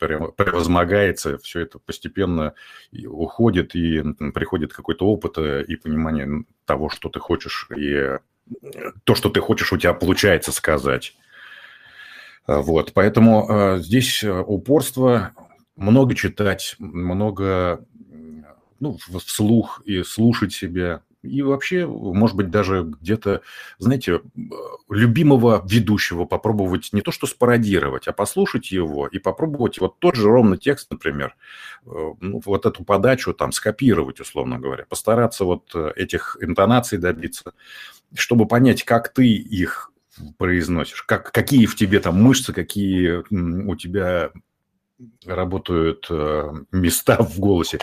превозмогается, все это постепенно уходит, и приходит какой-то опыт э, и понимание того, что ты хочешь, и то, что ты хочешь, у тебя получается сказать. Вот, поэтому здесь упорство, много читать, много ну, вслух и слушать себя, и вообще, может быть, даже где-то, знаете, любимого ведущего попробовать не то что спародировать, а послушать его и попробовать вот тот же ровно текст, например, э, ну, вот эту подачу там скопировать, условно говоря, постараться вот э, этих интонаций добиться, чтобы понять, как ты их произносишь, как, какие в тебе там мышцы, какие у тебя работают э, места в голосе.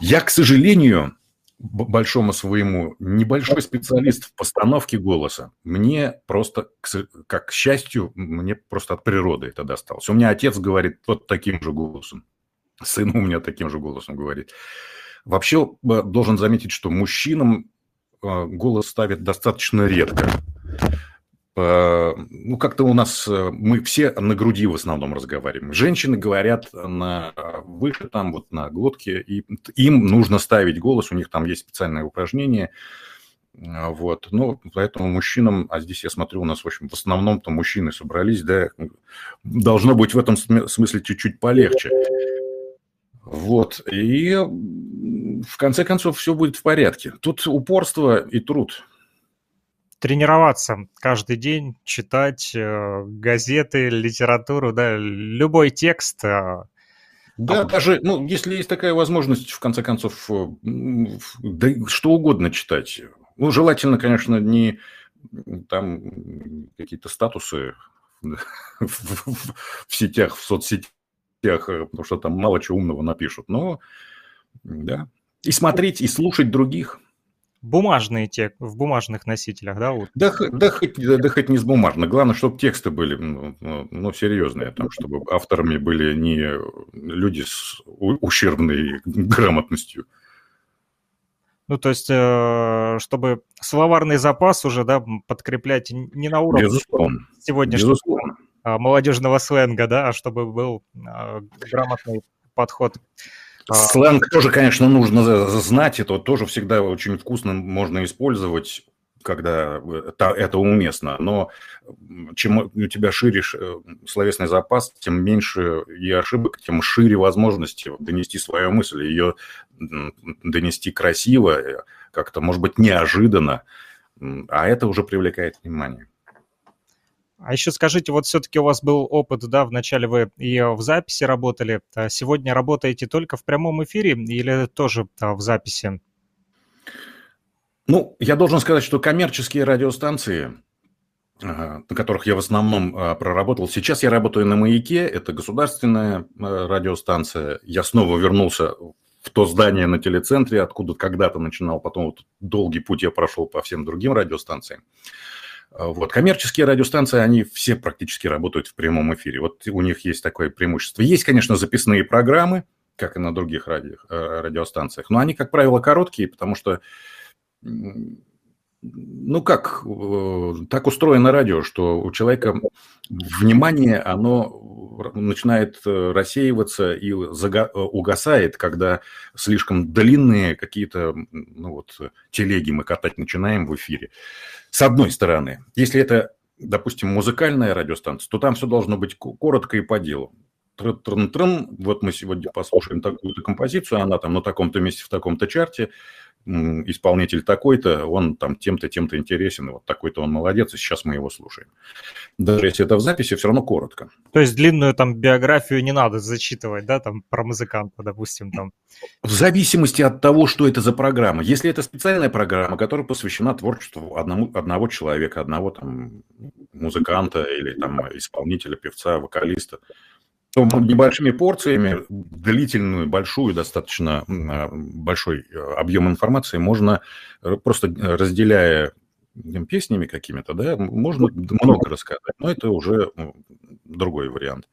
Я, к сожалению, большому своему небольшой специалист в постановке голоса. Мне просто, как к счастью, мне просто от природы это досталось. У меня отец говорит вот таким же голосом. Сын у меня таким же голосом говорит. Вообще, э, должен заметить, что мужчинам э, голос ставят достаточно редко. Э, ну, как-то у нас, э, мы все на груди в основном разговариваем. Женщины говорят на выше, там вот на глотке, и им нужно ставить голос, у них там есть специальное упражнение, э, вот, ну, поэтому мужчинам, а здесь я смотрю, у нас, в общем, в основном-то мужчины собрались, да, должно быть в этом смысле чуть-чуть полегче. Вот, и в конце концов все будет в порядке. Тут упорство и труд – тренироваться каждый день, читать э, газеты, литературу, да, любой текст. Э, да, а... даже, ну, если есть такая возможность, в конце концов, э, да, что угодно читать. Ну, желательно, конечно, не там какие-то статусы в, сетях, в соцсетях, потому что там мало чего умного напишут. Но, да, и смотреть, и слушать других – бумажные те, в бумажных носителях, да? Вот. Да, да, хоть, да, да хоть не с бумажных. Главное, чтобы тексты были ну, ну, серьезные, там, чтобы авторами были не люди с ущербной грамотностью. Ну, то есть, э, чтобы словарный запас уже, да, подкреплять не на уровне Безусловно. сегодняшнего Безусловно. молодежного сленга, да, а чтобы был э, грамотный подход а, Сленг тоже, конечно, нужно знать, это тоже всегда очень вкусно можно использовать, когда это уместно. Но чем у тебя шире э, словесный запас, тем меньше и ошибок, тем шире возможности донести свою мысль, ее донести красиво, э, как-то, может быть, неожиданно, а это уже привлекает внимание. А еще скажите, вот все-таки у вас был опыт, да, вначале вы и в записи работали, а сегодня работаете только в прямом эфире или тоже в записи? Ну, я должен сказать, что коммерческие радиостанции, на которых я в основном проработал. Сейчас я работаю на «Маяке», это государственная радиостанция. Я снова вернулся в то здание на телецентре, откуда когда-то начинал, потом вот долгий путь я прошел по всем другим радиостанциям. А, вот. Коммерческие радиостанции, они все практически работают в прямом эфире. Вот у них есть такое преимущество. Есть, конечно, записные программы, как и на других радио, э, радиостанциях, но они, как правило, короткие, потому что, ну как, э, так устроено радио, что у человека внимание, оно начинает э, рассеиваться и угасает, когда слишком длинные какие-то ну вот, телеги мы катать начинаем в эфире. С одной стороны, если это, допустим, музыкальная радиостанция, то там все должно быть коротко и по делу. Трын-трын, вот мы сегодня послушаем такую-то композицию, она там на таком-то месте в таком-то чарте, исполнитель такой-то, он там тем-то, тем-то интересен, вот такой-то он молодец, и сейчас мы его слушаем. Даже если это в записи, все равно коротко. То есть длинную там биографию не надо зачитывать, да, там про музыканта, допустим, там. В зависимости от того, что это за программа. Если это специальная программа, которая посвящена творчеству одному, одного человека, одного там музыканта или там исполнителя, певца, вокалиста, небольшими порциями длительную, большую, достаточно а, большой э, объем информации можно э, просто э, разделяя песнями какими-то, да, можно много рассказать, но это уже ну, другой вариант.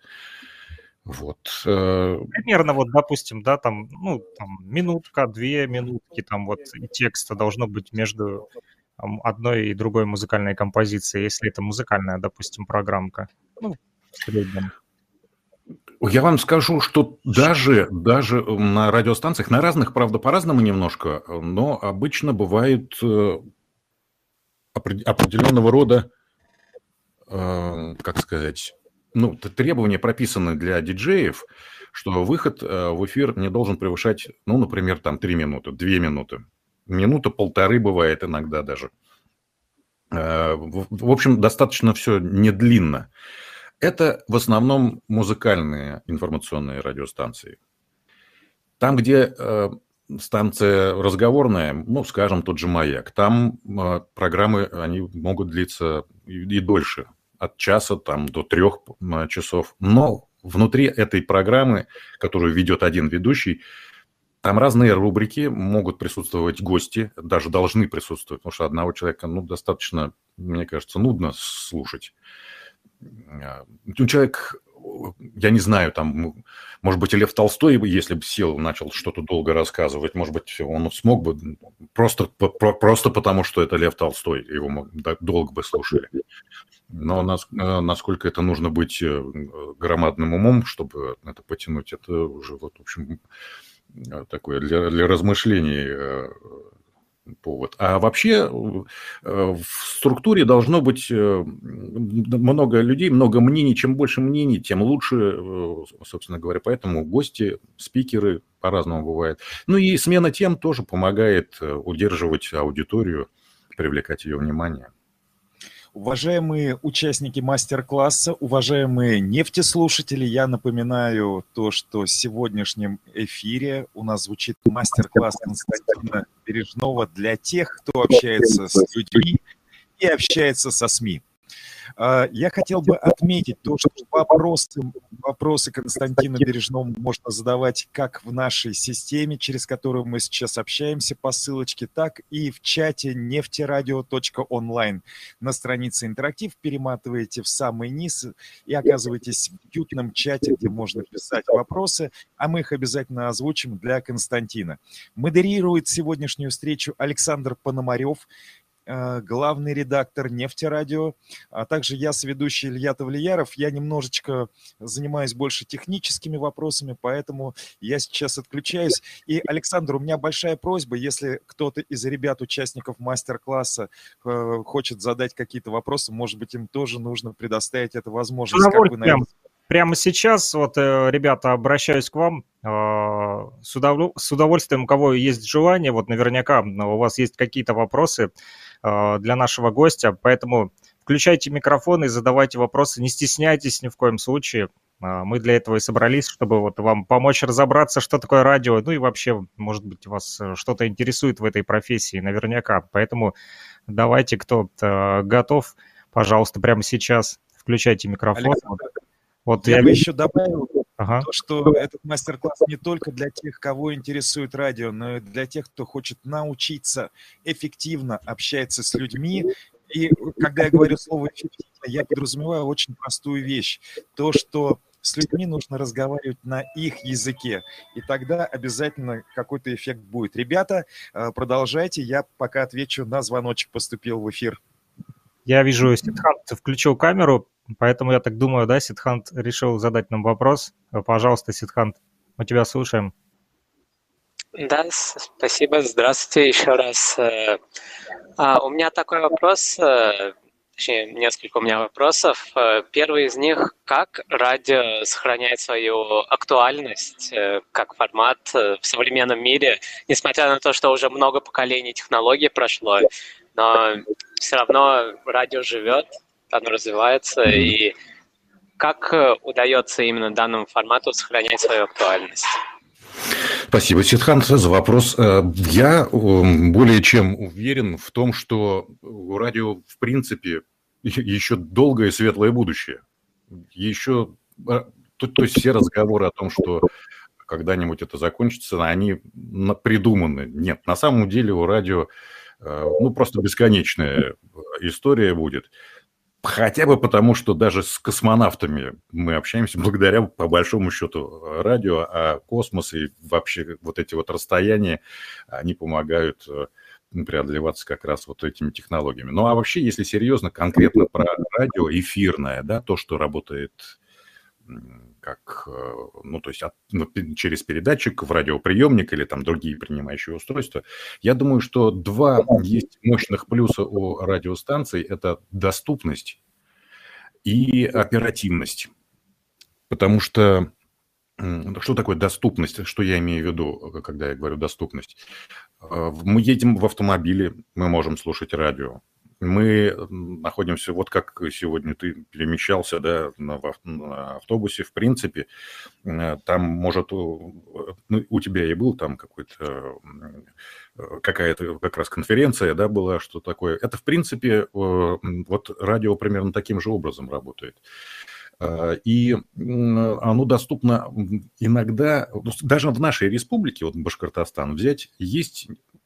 Вот. Примерно вот, допустим, да, там, ну, там минутка, две минутки, там вот текста должно быть между одной и другой музыкальной композицией, если это музыкальная, допустим, программка. Ну, в среднем. Я вам скажу, что даже, даже на радиостанциях, на разных, правда, по-разному немножко, но обычно бывает э, определенного рода, э, как сказать, ну, требования прописаны для диджеев, что выход э, в эфир не должен превышать, ну, например, там 3 минуты, 2 минуты. Минута, полторы бывает иногда даже. В общем, достаточно все не длинно. Это в основном музыкальные информационные радиостанции. Там, где э, станция разговорная, ну, скажем, тот же «Маяк», там э, программы, они могут длиться и, и дольше, от часа там, до трех э, часов. Но внутри этой программы, которую ведет один ведущий, там разные рубрики, могут присутствовать гости, даже должны присутствовать, потому что одного человека, ну, достаточно, мне кажется, нудно слушать. Ну, человек, я не знаю, там, может быть, Лев Толстой, если бы сел, начал что-то долго рассказывать, может быть, он смог бы, просто, просто потому, что это Лев Толстой, его долго бы слушали. Но э, насколько это нужно быть э, громадным умом, чтобы это потянуть, это уже, вот, в общем, э, такое для, для размышлений повод. А вообще э, в структуре должно быть э, много людей, много мнений. Чем больше мнений, тем лучше, э, собственно говоря. Поэтому гости, спикеры по-разному бывает. Ну и смена тем тоже помогает удерживать аудиторию, привлекать ее внимание. Уважаемые участники мастер-класса, уважаемые нефтеслушатели, я напоминаю то, что в сегодняшнем эфире у нас звучит мастер-класс Константина Бережного для тех, кто общается с людьми и общается со СМИ. А, я хотел бы отметить то, что вопросы, вопросы Константина Бережному можно задавать как в нашей системе, через которую мы сейчас общаемся по ссылочке, так и в чате нефтерадио.онлайн. На странице интерактив перематываете в самый низ и оказываетесь в уютном чате, где можно писать вопросы, а мы их обязательно озвучим для Константина. Модерирует сегодняшнюю встречу Александр Пономарев, главный редактор «Нефтерадио», а также я, соведущий Илья Тавлияров. Я немножечко занимаюсь больше техническими вопросами, поэтому я сейчас отключаюсь. И, Александр, у меня большая просьба, если кто-то из ребят, участников мастер-класса, э, хочет задать какие-то вопросы, может быть, им тоже нужно предоставить эту возможность. Как вы, наверное... Прямо сейчас, вот, э, ребята, обращаюсь к вам с удовольствием, у кого есть желание, вот наверняка у вас есть какие-то вопросы, Э, для нашего гостя. Поэтому включайте микрофон и задавайте вопросы. Не стесняйтесь ни в коем случае. Э, мы для этого и собрались, чтобы вот вам помочь разобраться, что такое радио. Ну и вообще, может быть, вас э, что-то интересует в этой профессии, наверняка. Поэтому давайте, кто готов, пожалуйста, прямо сейчас включайте микрофон. Александр, вот я, я бы еще добавил ага. то, что этот мастер-класс не только для тех, кого интересует радио, но и для тех, кто хочет научиться эффективно общаться с людьми. И когда я говорю слово «эффективно», я подразумеваю очень простую вещь. То, что с людьми нужно разговаривать на их языке, и тогда обязательно какой-то эффект будет. Ребята, э, продолжайте, я пока отвечу на звоночек, поступил в эфир. Я вижу, Сидхан включил камеру. Поэтому я так думаю, да, Сидхант решил задать нам вопрос. Пожалуйста, Сидхант, мы тебя слушаем. Да, спасибо. Здравствуйте еще раз. Э, а, у меня такой вопрос, э, точнее, несколько у меня вопросов. Э, первый из них, как радио сохраняет свою актуальность как формат в современном мире, несмотря на то, что уже много поколений технологий прошло, но все равно радио живет, оно развивается, и как э, удается именно данному формату сохранять свою актуальность? Спасибо, Ситхан, за вопрос. Э, я эм, более чем уверен в том, что у радио, в принципе, еще долгое и светлое будущее. Еще, э, то, то есть все разговоры о том, что когда-нибудь это закончится, они придуманы. Нет, на самом деле у радио ну, просто бесконечная история будет. Хотя бы потому, что даже с космонавтами мы общаемся благодаря, по большому счету, радио, а космос и вообще вот эти вот расстояния, они помогают э, преодолеваться как раз вот этими технологиями. Ну а вообще, если серьезно, конкретно про радио эфирное, да, то, что работает как, э, ну, то есть от, ну, через передатчик в радиоприемник или там другие принимающие устройства. Я думаю, что два есть мощных плюса у радиостанций – это доступность и оперативность. Потому что что такое доступность? Что я имею в виду, когда я говорю доступность? Э, мы едем в автомобиле, мы можем слушать радио мы находимся, вот как сегодня ты перемещался да, на, на автобусе, в принципе, э, там может, ну, у тебя и был там какой-то, э, какая-то как раз конференция, да, была, что такое. Это, в принципе, э, вот радио примерно таким же образом работает. И оно доступно иногда, даже в нашей республике, вот Башкортостан взять, есть а,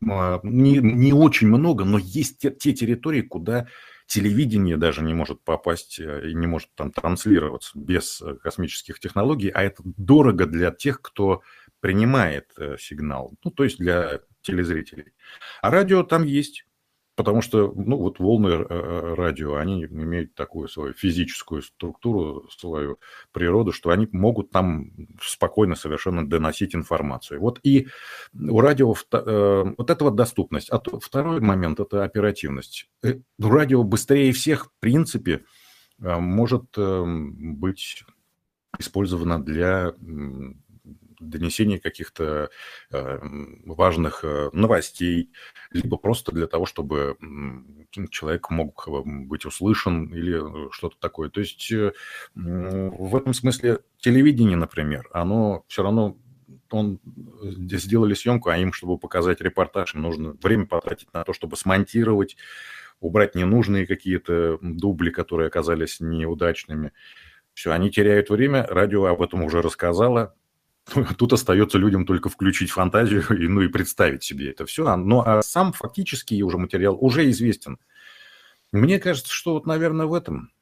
не, не очень много, но есть те, те территории, куда телевидение даже не может попасть э, и не может там транслироваться без э, космических технологий, а это дорого для тех, кто принимает э, сигнал, ну, то есть для телезрителей. А радио там есть. Потому что, ну, вот волны э, э, радио, они имеют такую свою физическую структуру, свою природу, что они могут там спокойно совершенно доносить информацию. Вот и у радио э, вот это вот доступность. А второй момент – это оперативность. Радио быстрее всех, в принципе, может быть использовано для донесения каких-то э, важных э, новостей, либо просто для того, чтобы человек мог э, быть услышан или что-то такое. То есть в этом смысле телевидение, например, оно все равно он сделали съемку, а им, чтобы показать репортаж, им нужно время потратить на то, чтобы смонтировать, убрать ненужные какие-то дубли, которые оказались неудачными. Все, они теряют время, радио об этом уже рассказало, Тут остается людям только включить фантазию и, ну, и представить себе это все. Ну, а сам фактический уже материал уже известен. Мне кажется, что вот, наверное, в этом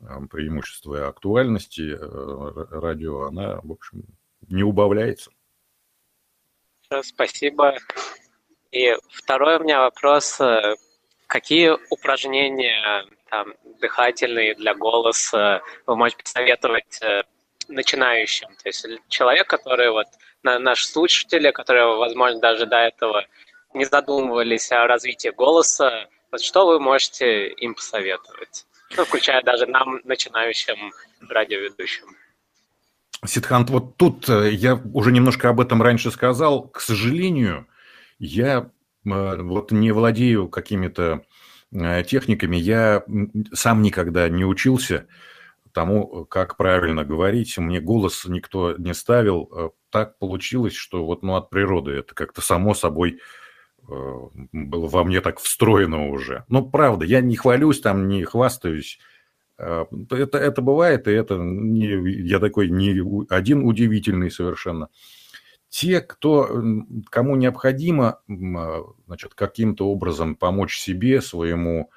а, преимущество актуальности э, радио, она, в общем, не убавляется. Спасибо. И второй у меня вопрос. Э, какие упражнения там, дыхательные для голоса вы можете посоветовать э, начинающим. То есть человек, который вот, наш слушатели, которые, возможно, даже до этого не задумывались о развитии голоса, вот что вы можете им посоветовать? Ну, включая даже нам, начинающим радиоведущим. Сидхант, вот тут э, я уже немножко об этом раньше сказал. К сожалению, я э, вот не владею какими-то э, техниками, я сам никогда не учился тому, как правильно говорить. Мне голос никто не ставил. Э, так получилось, что вот ну, от природы это как-то само собой э, было во мне так встроено уже. Ну, правда, я не хвалюсь там, не хвастаюсь. Э, это, это бывает, и это не, я такой не один удивительный совершенно. Те, кто, кому необходимо значит, каким-то образом помочь себе, своему,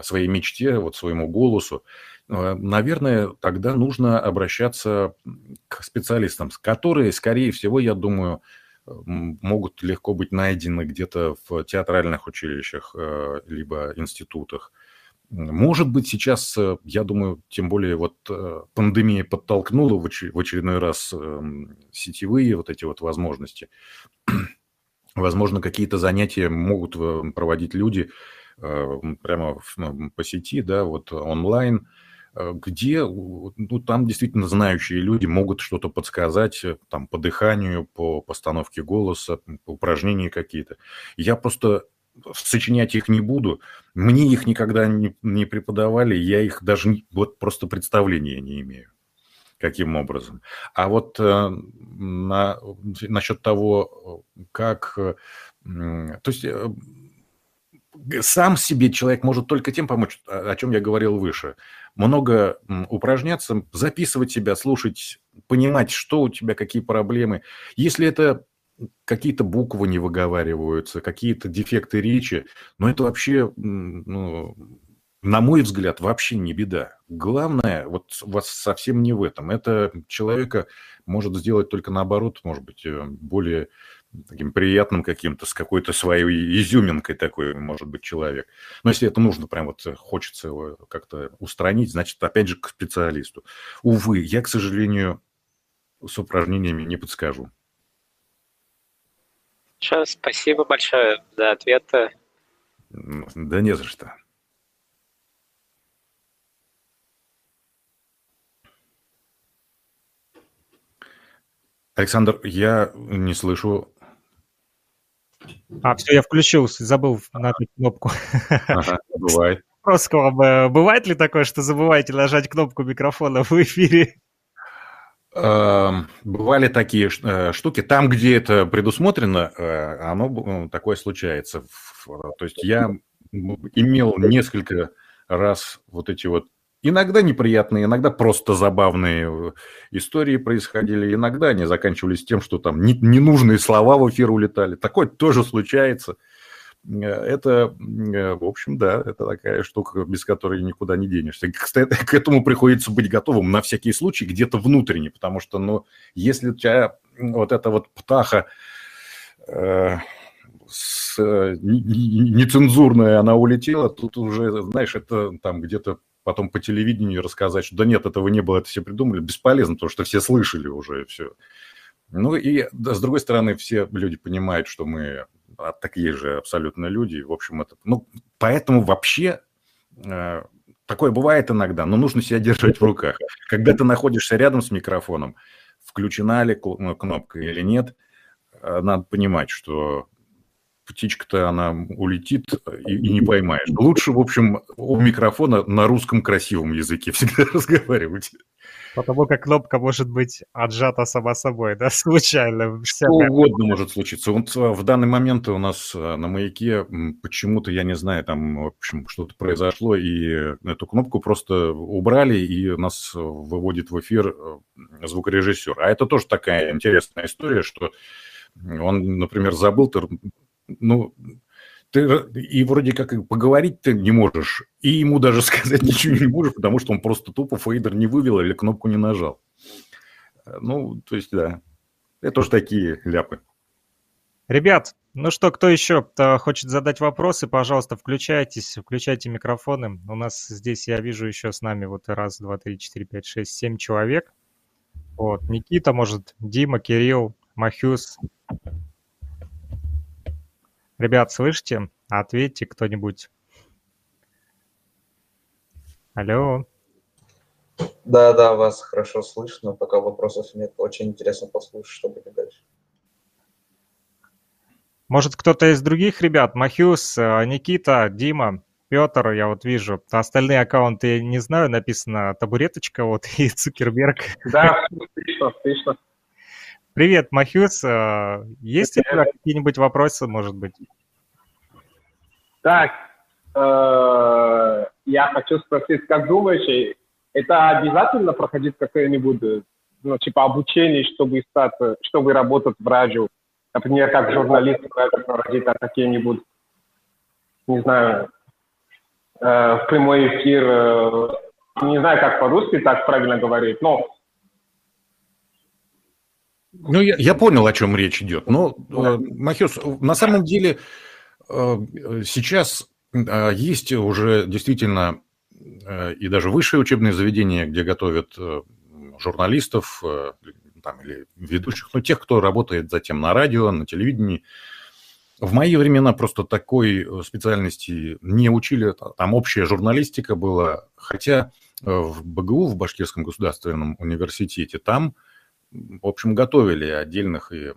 своей мечте, вот своему голосу, Э, наверное, тогда нужно обращаться к специалистам, которые, скорее всего, я думаю, могут легко быть найдены где-то в театральных училищах э, либо институтах. Может быть, сейчас, э, я думаю, тем более вот пандемия подтолкнула в очередной раз эм, сетевые вот эти вот возможности. Возможно, какие-то занятия могут проводить люди прямо по сети, да, вот онлайн, Э, где ну, там действительно знающие люди могут что-то подсказать э, там, по дыханию, по постановке голоса, упражнения какие-то. Я просто сочинять их не буду. Мне их никогда не, не преподавали, я их даже вот просто представления не имею каким образом. А вот э, на, насчет того, как... Э, то есть э, сам себе человек может только тем помочь, о чем я говорил выше. Много упражняться, записывать себя, слушать, понимать, что у тебя, какие проблемы. Если это какие-то буквы не выговариваются, какие-то дефекты речи, но это вообще, ну, на мой взгляд, вообще не беда. Главное, вот вас совсем не в этом. Это человека может сделать только наоборот, может быть, э, более таким приятным каким-то, с какой-то своей изюминкой такой, может быть, человек. Но если это нужно, прям вот хочется его как-то устранить, значит, опять же, к специалисту. Увы, я, к сожалению, с упражнениями не подскажу. Все, спасибо большое за ответы. Да не за что. Александр, я не слышу. А, все, я включил, забыл нажать кнопку. Ага, бывает. Вопрос к вам. Бывает ли такое, что забываете нажать кнопку микрофона в эфире? Эм, бывали такие э, штуки. Там, где это предусмотрено, э, оно такое случается. То есть я имел несколько раз вот эти вот Иногда неприятные, иногда просто забавные э, истории происходили. Иногда они заканчивались тем, что там ненужные слова в эфир улетали. Такое тоже случается. Э, это, э, в общем, да, это такая штука, без которой никуда не денешься. Кстати, к этому приходится быть готовым на всякий случай где-то внутренне, потому что, ну, если у тебя вот эта вот птаха э, с, нецензурная, она улетела, тут уже, знаешь, это там где-то потом по телевидению рассказать, что да нет, этого не было, это все придумали, бесполезно, потому что все слышали уже все. Ну и да, с другой стороны, все люди понимают, что мы а, такие же абсолютно люди. В общем, это... Ну, поэтому вообще э, такое бывает иногда, но нужно себя держать в руках. Когда ты находишься рядом с микрофоном, включена ли ну, кнопка или нет, э, надо понимать, что птичка-то она улетит и, и не поймаешь. Лучше, в общем, у микрофона на русском красивом языке всегда разговаривать. Потому как кнопка может быть отжата сама собой, да, случайно. Что угодно может случиться. Вот в данный момент у нас э, на маяке почему-то, я не знаю, там, в общем, что-то произошло, и эту кнопку просто убрали, и нас выводит в эфир э, звукорежиссер. А это тоже такая интересная история, что он, например, забыл ну, ты и вроде как поговорить ты не можешь, и ему даже сказать ничего не можешь, потому что он просто тупо фейдер не вывел или кнопку не нажал. Ну, то есть, да, это тоже такие ляпы. Ребят, ну что, кто еще хочет задать вопросы, пожалуйста, включайтесь, включайте микрофоны. У нас здесь, я вижу, еще с нами вот раз, два, три, четыре, пять, шесть, семь человек. Вот, Никита, может, Дима, Кирилл, Махюс, Ребят, слышите? Ответьте кто-нибудь. Алло. Да, да, вас хорошо слышно, пока вопросов нет. Очень интересно послушать, что будет дальше. Может, кто-то из других ребят, Махюс, э, Никита, Дима, Петр, я вот вижу. Остальные аккаунты не знаю, написано табуреточка вот и Цукерберг. Да, отлично, отлично. Привет, Махюс. Э, есть ли какие-нибудь вопросы, может быть? Так, э, я хочу спросить, как думаешь, это обязательно проходить какое-нибудь, ну, типа обучение, чтобы стать, чтобы работать в радио? Например, как журналист в радио проводить а какие-нибудь, не знаю, э, в прямой эфир, не знаю, как по-русски так правильно говорить, но ну, я, я понял, о чем речь идет. Но, э, Махес, на самом деле э, сейчас э, есть уже действительно и даже высшие учебные заведения, где готовят журналистов там, или ведущих, ну, тех, кто работает затем на радио, на телевидении. В мои времена просто такой специальности не учили, там общая журналистика была, хотя в БГУ, в Башкирском государственном университете, там в общем, готовили отдельных и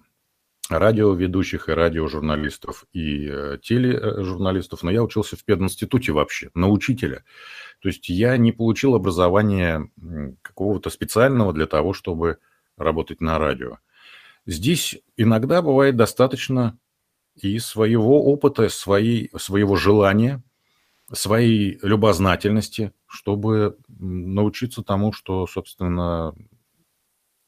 радиоведущих, и радиожурналистов, и э, тележурналистов, но я учился в пединституте вообще, на учителя. То есть я не получил образования какого-то специального для того, чтобы работать на радио. Здесь иногда бывает достаточно и своего опыта, своей, своего желания, своей любознательности, чтобы научиться тому, что, собственно,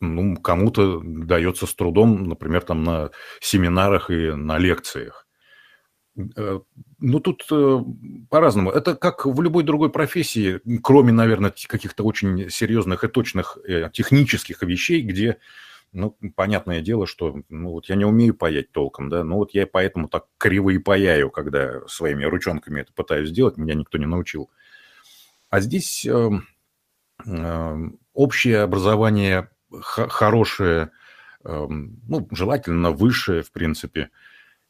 ну, кому-то дается с трудом, например, там на семинарах и на лекциях. Э, ну, тут э, по-разному. Это как в любой другой профессии, кроме, наверное, каких-то очень серьезных и точных э, технических вещей, где Ну, понятное дело, что ну, вот я не умею паять толком, да, ну вот я поэтому так криво и паяю, когда своими ручонками это пытаюсь сделать, меня никто не научил. А здесь э, э, общее образование хорошее, э, ну, желательно высшее, в принципе.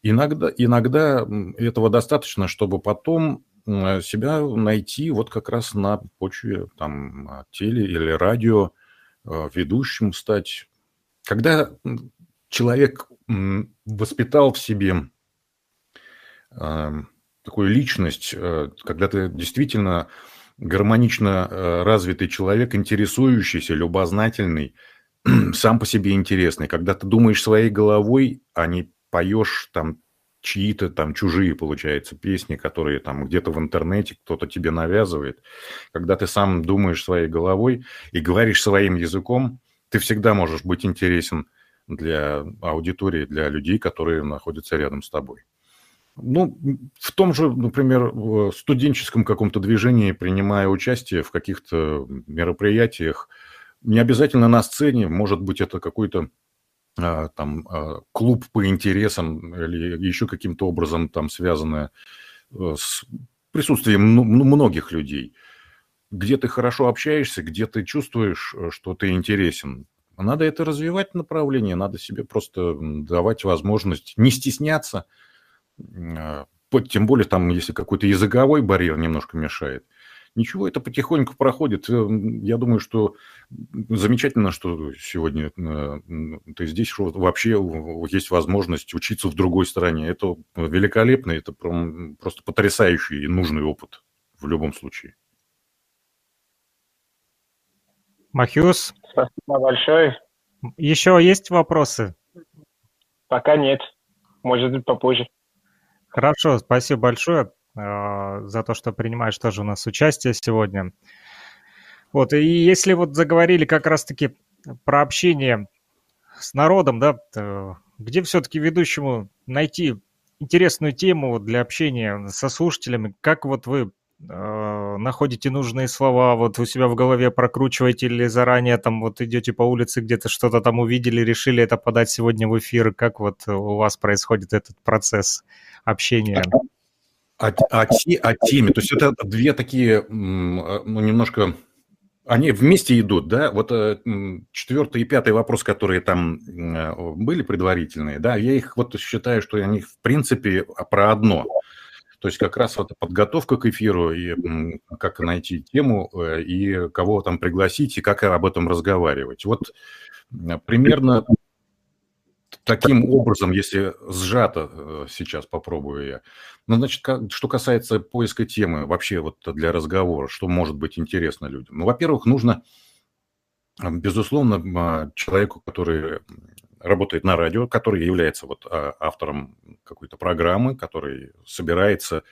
Иногда, иногда этого достаточно, чтобы потом себя найти вот как раз на почве там теле или радио, э, ведущим стать когда человек воспитал в себе такую личность, э, когда ты действительно гармонично э, развитый человек, интересующийся, любознательный, сам по себе интересный, когда ты думаешь своей головой, а не поешь там чьи-то там чужие, получается, песни, которые там где-то в интернете кто-то тебе навязывает, когда ты сам думаешь своей головой и говоришь своим языком, ты всегда можешь быть интересен для аудитории, для людей, которые находятся рядом с тобой. Ну, в том же, например, студенческом каком-то движении, принимая участие в каких-то мероприятиях, не обязательно на сцене, может быть, это какой-то а, там а, клуб по интересам или еще каким-то образом там связанное э, с присутствием многих людей – где ты хорошо общаешься, где ты чувствуешь, э, что ты интересен. Надо это развивать направление, надо себе просто давать возможность не стесняться, тем более там, если какой-то языковой барьер немножко мешает. Ничего, это потихоньку проходит. Э, я думаю, что замечательно, что сегодня э, ты здесь что вообще есть возможность учиться в другой стране. Это великолепно, это просто потрясающий и нужный опыт в любом случае. Махиус. Спасибо большое. Еще есть вопросы? Пока нет. Может быть, попозже. Хорошо, спасибо большое э, за то, что принимаешь тоже у нас участие сегодня. Вот, и если вот заговорили как раз-таки про общение с народом, да, где все-таки ведущему найти интересную тему для общения со слушателями, как вот вы э, находите нужные слова, вот у себя в голове прокручиваете или заранее там вот идете по улице, где-то что-то там увидели, решили это подать сегодня в эфир. Как вот у вас происходит этот процесс общения? О, о, о теме. То есть это две такие, ну, немножко... Они вместе идут, да? Вот э, четвертый и пятый вопрос, которые там э, были предварительные, да, я их вот считаю, что они в принципе про одно – то есть как раз вот подготовка к эфиру и как найти тему э, и кого там пригласить и как об этом разговаривать. Вот примерно таким образом, если сжато э, сейчас попробую я. Ну, значит, что касается поиска темы вообще вот для разговора, что может быть интересно людям. Ну, во-первых, нужно, безусловно, человеку, который работает на радио, который является вот а, автором какой-то программы, который собирается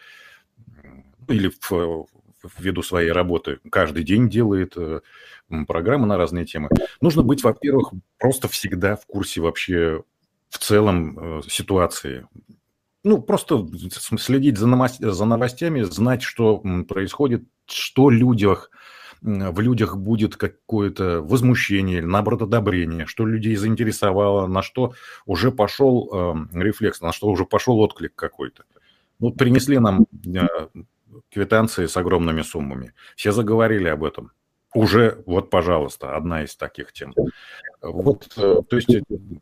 или в, ввиду своей работы каждый день делает э, программы на разные темы. Нужно быть, во-первых, просто всегда в курсе вообще в целом э, ситуации. Ну, просто следить за, новостями, знать, что происходит, что людях в людях будет какое-то возмущение, наоборот, одобрение, что людей заинтересовало, на что уже пошел э, рефлекс, на что уже пошел отклик какой-то. Вот принесли нам э, квитанции с огромными суммами. Все заговорили об этом. Уже, вот, пожалуйста, одна из таких тем. Вот, э, то есть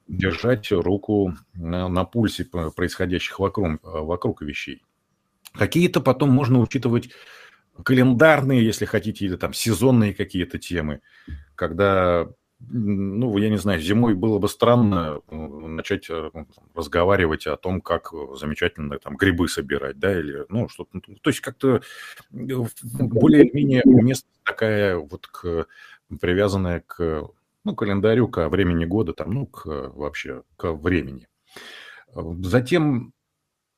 держать руку на, на пульсе происходящих вокруг, вокруг вещей. Какие-то потом можно учитывать календарные, если хотите, или там сезонные какие-то темы, когда, ну, я не знаю, зимой было бы странно э, начать э, разговаривать о том, как замечательно там грибы собирать, да, или, ну, что-то, ну, то есть как-то более-менее место такая вот к, привязанная к, ну, календарю, к времени года, там, ну, к вообще, к времени. Затем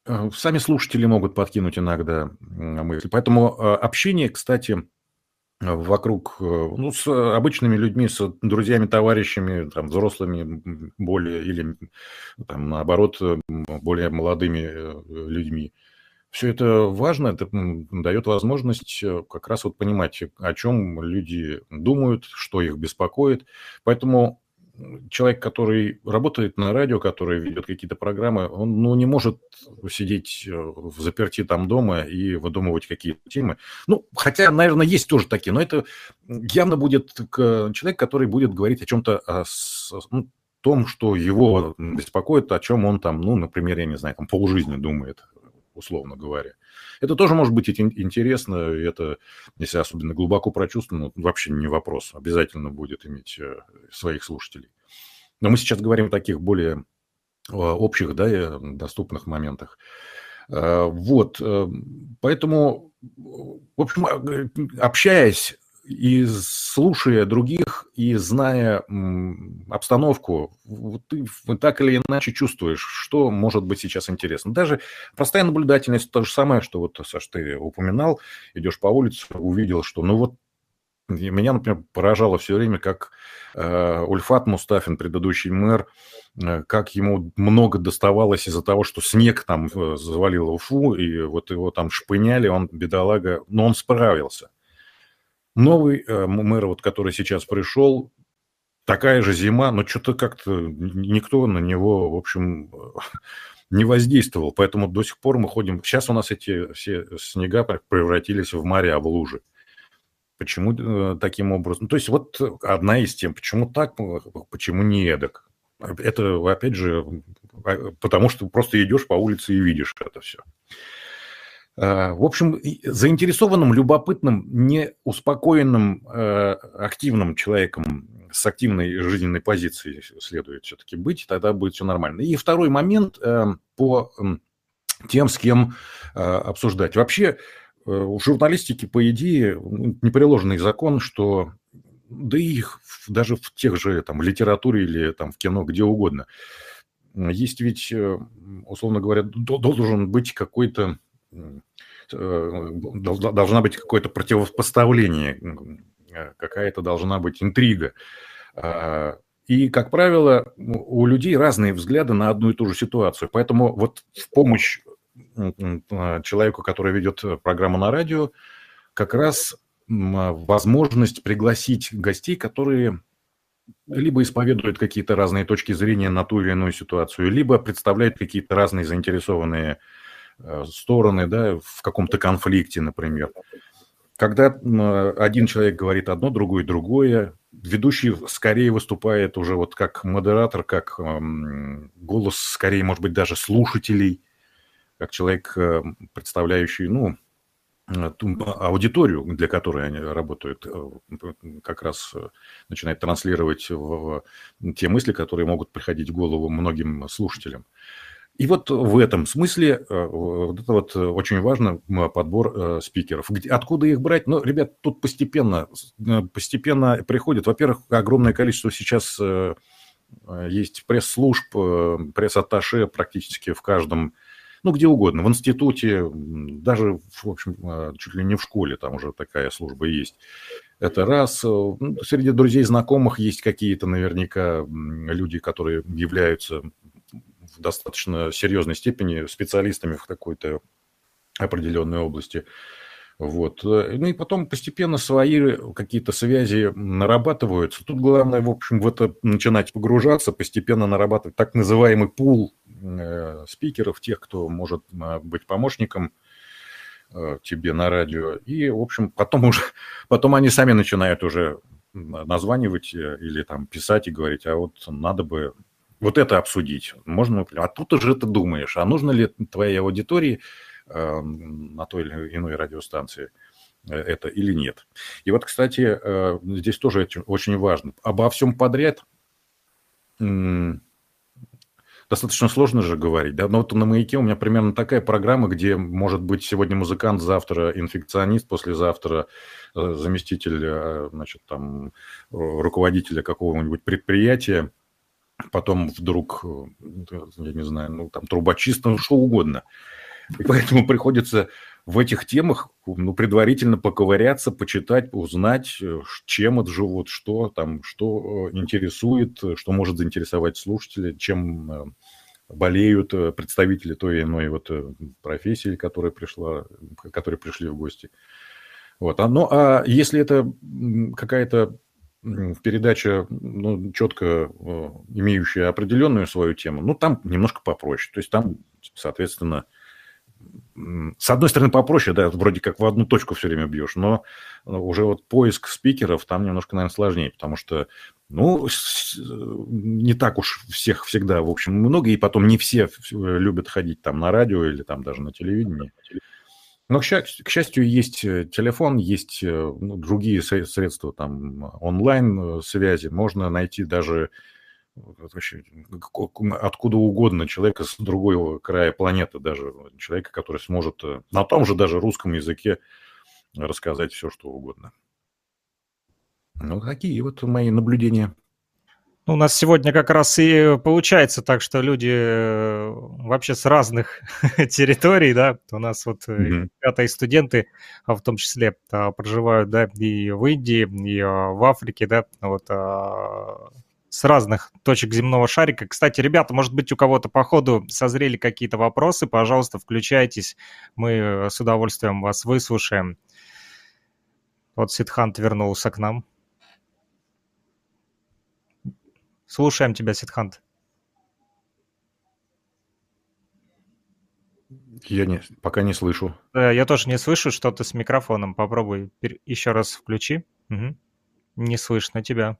Э, сами слушатели могут подкинуть иногда мысли. Поэтому э, общение, кстати, вокруг, э, ну, с обычными людьми, с друзьями, товарищами, там, взрослыми более, или, там, наоборот, более молодыми людьми. Все это важно, это дает возможность как раз вот понимать, о чем люди думают, что их беспокоит. Поэтому человек, который работает на радио, который ведет какие-то программы, он ну, не может сидеть э, в заперти там дома и выдумывать какие-то темы. Ну, хотя, наверное, есть тоже такие, но это явно будет человек, который будет говорить о чем-то, о, ну, том, что его беспокоит, о чем он там, ну, например, я не знаю, там полжизни думает, условно говоря. Это тоже может быть интересно, это, если особенно глубоко прочувствовано, вообще не вопрос, обязательно будет иметь э, своих слушателей. Но мы сейчас говорим о таких более э, общих, да, доступных моментах. Э, вот, поэтому, в общем, общаясь и слушая других, и зная обстановку, ты так или иначе чувствуешь, что может быть сейчас интересно. Даже простая наблюдательность то же самое, что вот, Саш, ты упоминал, идешь по улице, увидел, что ну вот меня, например, поражало все время, как э, Ульфат Мустафин, предыдущий мэр, э, как ему много доставалось из-за того, что снег там э, завалил Уфу, и вот его там шпыняли, он, бедолага, но он справился. Новый э, мэр, вот, который сейчас пришел, такая же зима, но что-то как-то никто на него, в общем, не воздействовал. Поэтому до сих пор мы ходим... Сейчас у нас эти все снега превратились в море, а в лужи. Почему э, таким образом? То есть вот одна из тем, почему так, почему не эдак. Это, опять же, а, потому что просто идешь по улице и видишь это все. Э, в общем, заинтересованным, любопытным, неуспокоенным, э, активным человеком с активной жизненной позицией следует все-таки быть, тогда будет все нормально. И второй момент э, по тем, с кем обсуждать. Вообще, в журналистике, по идее, непреложный закон, что да и их даже в тех же там литературе или там в кино, где угодно, есть ведь, условно говоря, должен быть какой-то должна быть какое-то противопоставление, э, какая-то должна быть интрига. А, и, как правило, у людей разные взгляды на одну и ту же ситуацию. Поэтому вот в помощь а, человеку, который ведет программу на радио, как раз возможность пригласить гостей, которые либо исповедуют какие-то разные точки зрения на ту или иную ситуацию, либо представляют какие-то разные заинтересованные Э, стороны, да, в каком-то конфликте, например. Когда один человек говорит одно, другой другое, ведущий скорее выступает уже вот как модератор, как голос скорее, может быть, даже слушателей, как человек, э, представляющий, ну, э, аудиторию, для которой они работают, как раз начинает транслировать те мысли, которые могут приходить в голову многим слушателям. И вот в этом смысле э, вот это вот очень важно подбор э, спикеров. Откуда их брать? Ну, ребят, тут постепенно, э, постепенно приходит. Во-первых, огромное количество сейчас есть пресс-служб, пресс-атташе практически в каждом, ну, где угодно, в институте, даже, в общем, чуть ли не в школе там уже такая служба есть. Это раз. Ну, среди друзей, знакомых есть какие-то наверняка люди, которые являются достаточно серьезной степени специалистами в какой-то определенной области. Вот. Ну и потом постепенно свои какие-то связи нарабатываются. Тут главное, в общем, в это начинать погружаться, постепенно нарабатывать так называемый пул э, спикеров, тех, кто может э, быть помощником э, тебе на радио. И, в общем, потом уже, потом они сами начинают уже названивать или там писать и говорить, а вот надо бы вот это обсудить. Можно, а тут уже ты думаешь, а нужно ли твоей аудитории э, на той или иной радиостанции э, это или нет. И вот, кстати, э, здесь тоже очень важно. Обо всем подряд достаточно сложно же говорить. Да? Но вот на «Маяке» у меня примерно такая программа, где может быть сегодня музыкант, завтра инфекционист, послезавтра э, заместитель значит, там, руководителя какого-нибудь предприятия, потом вдруг, э, я не знаю, ну, там, трубочист, ну, что угодно. И поэтому приходится в этих темах ну, предварительно поковыряться, почитать, узнать, э, чем это живут, что там, что э, интересует, что может заинтересовать слушателя, чем болеют представители той или иной вот профессии, которая пришла, которые пришли в гости. Вот. А, ну, а если это какая-то передача ну, четко э, имеющая определенную свою тему, ну, там немножко попроще. То есть там, соответственно, с одной стороны, попроще, да, вроде как в одну точку все время бьешь, но уже вот поиск спикеров там немножко, наверное, сложнее, потому что, ну, не так уж всех всегда, в общем, много, и потом не все любят ходить там на радио или там даже на телевидении. Но, к счастью, есть э, телефон, есть э, ну, другие средства там онлайн-связи. Можно найти даже откуда угодно человека с другого края планеты, даже человека, который сможет э, на том же даже русском языке рассказать все, что угодно. Ну, такие вот мои наблюдения. Ну, у нас сегодня как раз и получается так, что люди э, вообще с разных территорий, да, у нас вот mm-hmm. ребята и студенты, а в том числе а, проживают, да, и в Индии, и а, в Африке, да, вот а, с разных точек земного шарика. Кстати, ребята, может быть, у кого-то по ходу созрели какие-то вопросы, пожалуйста, включайтесь, мы э, с удовольствием вас выслушаем. Вот Сидхант вернулся к нам. Слушаем тебя, Сидхант. Я не, пока не слышу. Да, я тоже не слышу что-то с микрофоном. Попробуй еще раз включи. Угу. Не слышно тебя.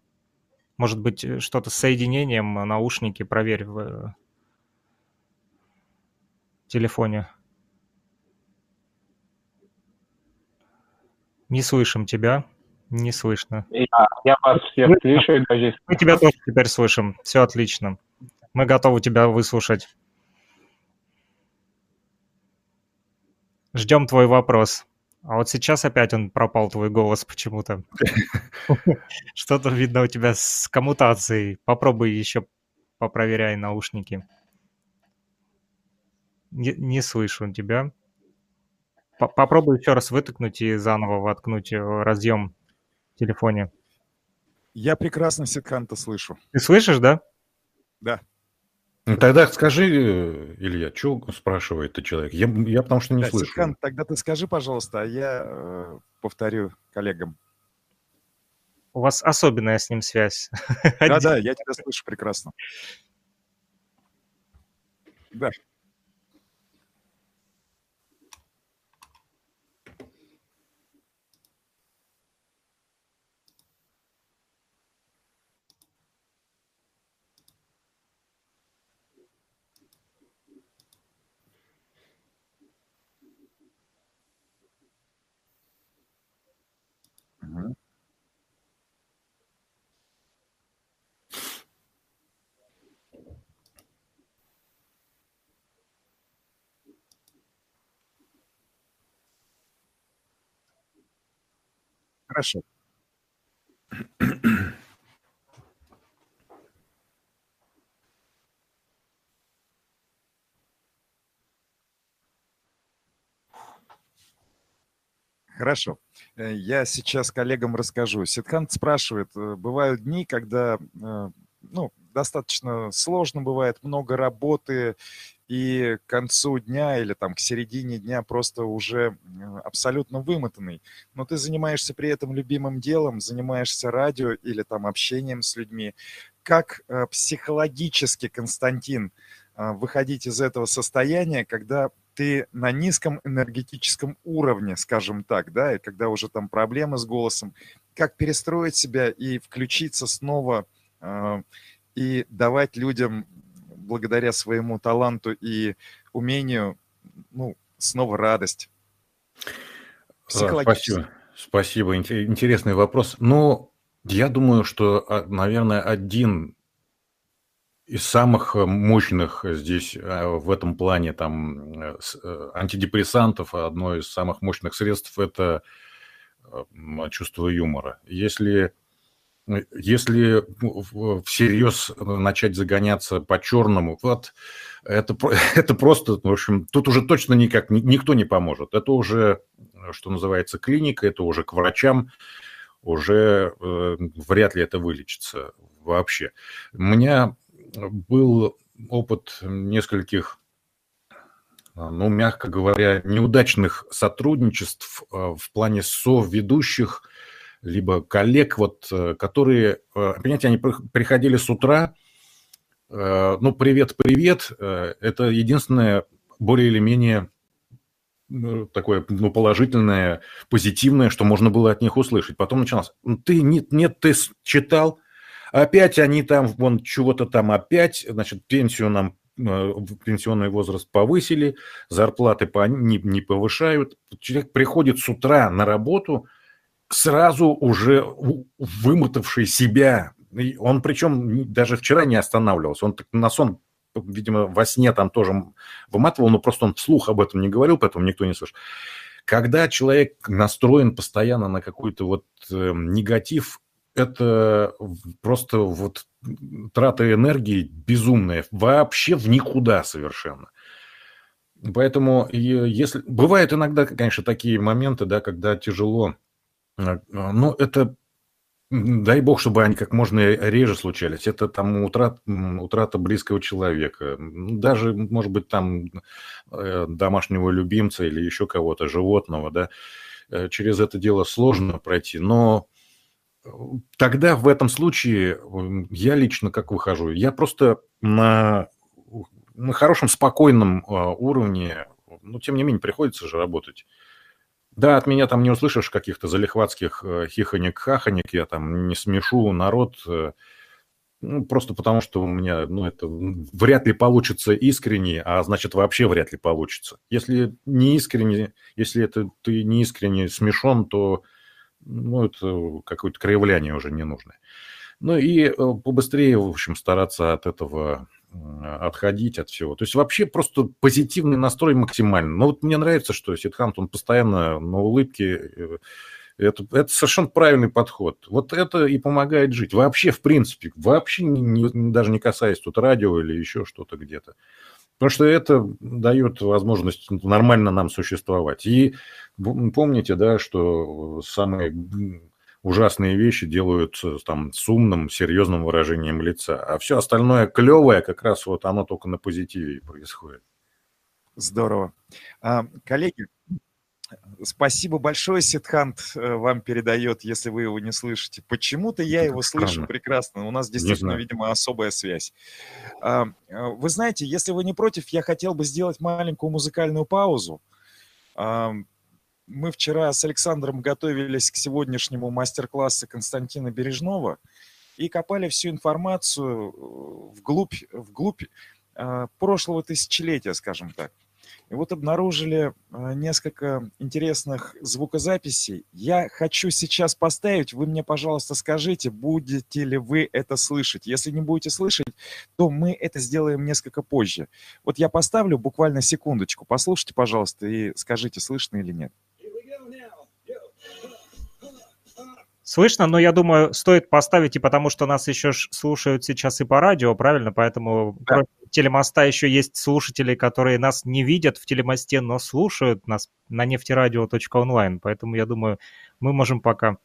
Может быть, э, что-то с соединением, э, наушники проверь в э, телефоне. Не слышим тебя. Не слышно. Я, я вас всех слышу. Даже... Мы тебя тоже теперь слышим. Все отлично. Мы готовы тебя выслушать. Ждем твой вопрос. А вот сейчас опять он пропал, твой голос почему-то. Что-то видно у тебя с коммутацией. Попробуй еще попроверяй наушники. Не, не слышу тебя. Попробуй еще раз вытыкнуть и заново воткнуть разъем телефоне. Я прекрасно Ситканта слышу. Ты слышишь, да? Да. Ну, тогда скажи, Илья, что спрашивает ты человек? Я, я потому что не да, слышу. Ситкант, тогда ты скажи, пожалуйста, а я э, повторю коллегам. У вас особенная с ним связь. Да-да, я тебя слышу прекрасно. Да. Хорошо. Хорошо. Э, я сейчас коллегам расскажу. Ситкант спрашивает, э, бывают дни, когда э, ну, достаточно сложно бывает, много работы, и к концу дня или там к середине дня просто уже абсолютно вымотанный. Но ты занимаешься при этом любимым делом, занимаешься радио или там общением с людьми. Как э, психологически, Константин, э, выходить из этого состояния, когда ты на низком энергетическом уровне, скажем так, да, и когда уже там проблемы с голосом, как перестроить себя и включиться снова э, и давать людям благодаря своему таланту и умению, ну, снова радость. Спасибо. Спасибо. Интересный вопрос. Ну, я думаю, что, а, наверное, один из самых мощных здесь а, в этом плане там э, антидепрессантов, одно из самых мощных средств – это чувство юмора. Если если всерьез начать загоняться по-черному, вот это, это просто, в общем, тут уже точно никак никто не поможет. Это уже, что называется, клиника, это уже к врачам, уже э, вряд ли это вылечится вообще. У меня был опыт нескольких, ну, мягко говоря, неудачных сотрудничеств э, в плане соведущих либо коллег, вот, э, которые, э, понимаете, они приходили с утра, э, ну, привет, привет, это единственное более или менее ну, такое ну, положительное, позитивное, что можно было от них услышать. Потом началось, «Ну, ты нет, нет, ты читал, опять они там, вон, чего-то там опять, значит, пенсию нам пенсионный возраст повысили, зарплаты по, не, не повышают. Человек приходит с утра на работу, сразу уже вымотавший себя. Он причем даже вчера не останавливался. Он на сон, видимо, во сне там тоже выматывал, но просто он вслух об этом не говорил, поэтому никто не слышит. Когда человек настроен постоянно на какой-то вот э, негатив, это просто вот трата энергии безумная, вообще в никуда совершенно. Поэтому если бывают иногда, конечно, такие моменты, да, когда тяжело ну, это, дай бог, чтобы они как можно реже случались. Это там утрат, утрата близкого человека. Даже, может быть, там э, домашнего любимца или еще кого-то, животного, да. Э, через это дело сложно пройти. Но э, тогда в этом случае я лично как выхожу? Я просто на, на хорошем, спокойном уровне, ну, тем не менее, приходится же работать. Да, от меня там не услышишь каких-то залихватских э, хихонек-хахонек, я там не смешу народ, э, ну, просто потому что у меня, ну, это вряд ли получится искренне, а значит, вообще вряд ли получится. Если не искренне, если это ты не искренне смешон, то, ну, это какое-то кривляние уже не нужно. Ну и э, побыстрее, в общем, стараться от этого отходить от всего. То есть вообще просто позитивный настрой максимально. Но вот мне нравится, что Сидхант, он постоянно на улыбке. Э, это, это совершенно правильный подход. Вот это и помогает жить. Вообще, в принципе, вообще не, даже не касаясь тут радио или еще что-то где-то. Потому что это дает возможность нормально нам существовать. И помните, да, что самые ужасные вещи делают там с умным, серьезным выражением лица. А все остальное клевое, как раз вот оно только на позитиве происходит. Здорово. А, коллеги, Спасибо большое, Ситхант э, вам передает, если вы его не слышите. Почему-то я его слышу прекрасно. У нас действительно, видимо, особая связь. А, э, вы знаете, если вы не против, я хотел бы сделать маленькую музыкальную паузу мы вчера с Александром готовились к сегодняшнему мастер-классу Константина Бережного и копали всю информацию э, вглубь, вглубь э, прошлого тысячелетия, скажем так. И вот обнаружили э, несколько интересных звукозаписей. Я хочу сейчас поставить, вы мне, пожалуйста, скажите, будете ли вы это слышать. Если не будете слышать, то мы это сделаем несколько позже. Вот я поставлю буквально секундочку. Послушайте, пожалуйста, и скажите, слышно или нет. Слышно, но я думаю, стоит поставить, и потому что нас еще слушают сейчас и по радио, правильно? Поэтому да. кроме телемоста еще есть слушатели, которые нас не видят в телемосте, но слушают нас на нефтерадио.онлайн. Поэтому я думаю, мы можем пока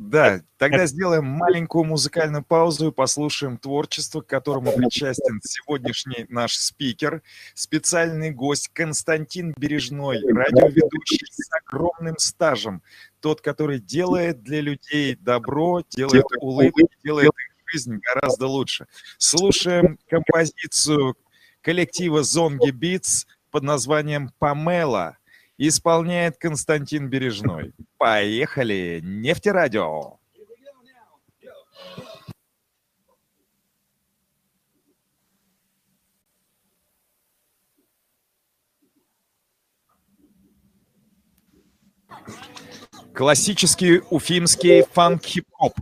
да, тогда сделаем маленькую музыкальную паузу и послушаем творчество, к которому причастен сегодняшний наш спикер, специальный гость Константин Бережной, радиоведущий с огромным стажем, тот, который делает для людей добро, делает улыбки, делает их жизнь гораздо лучше. Слушаем композицию коллектива Зонги Beats под названием «Памела». Исполняет Константин Бережной. Поехали! Нефтерадио! Классический уфимский фанк-хип-хоп.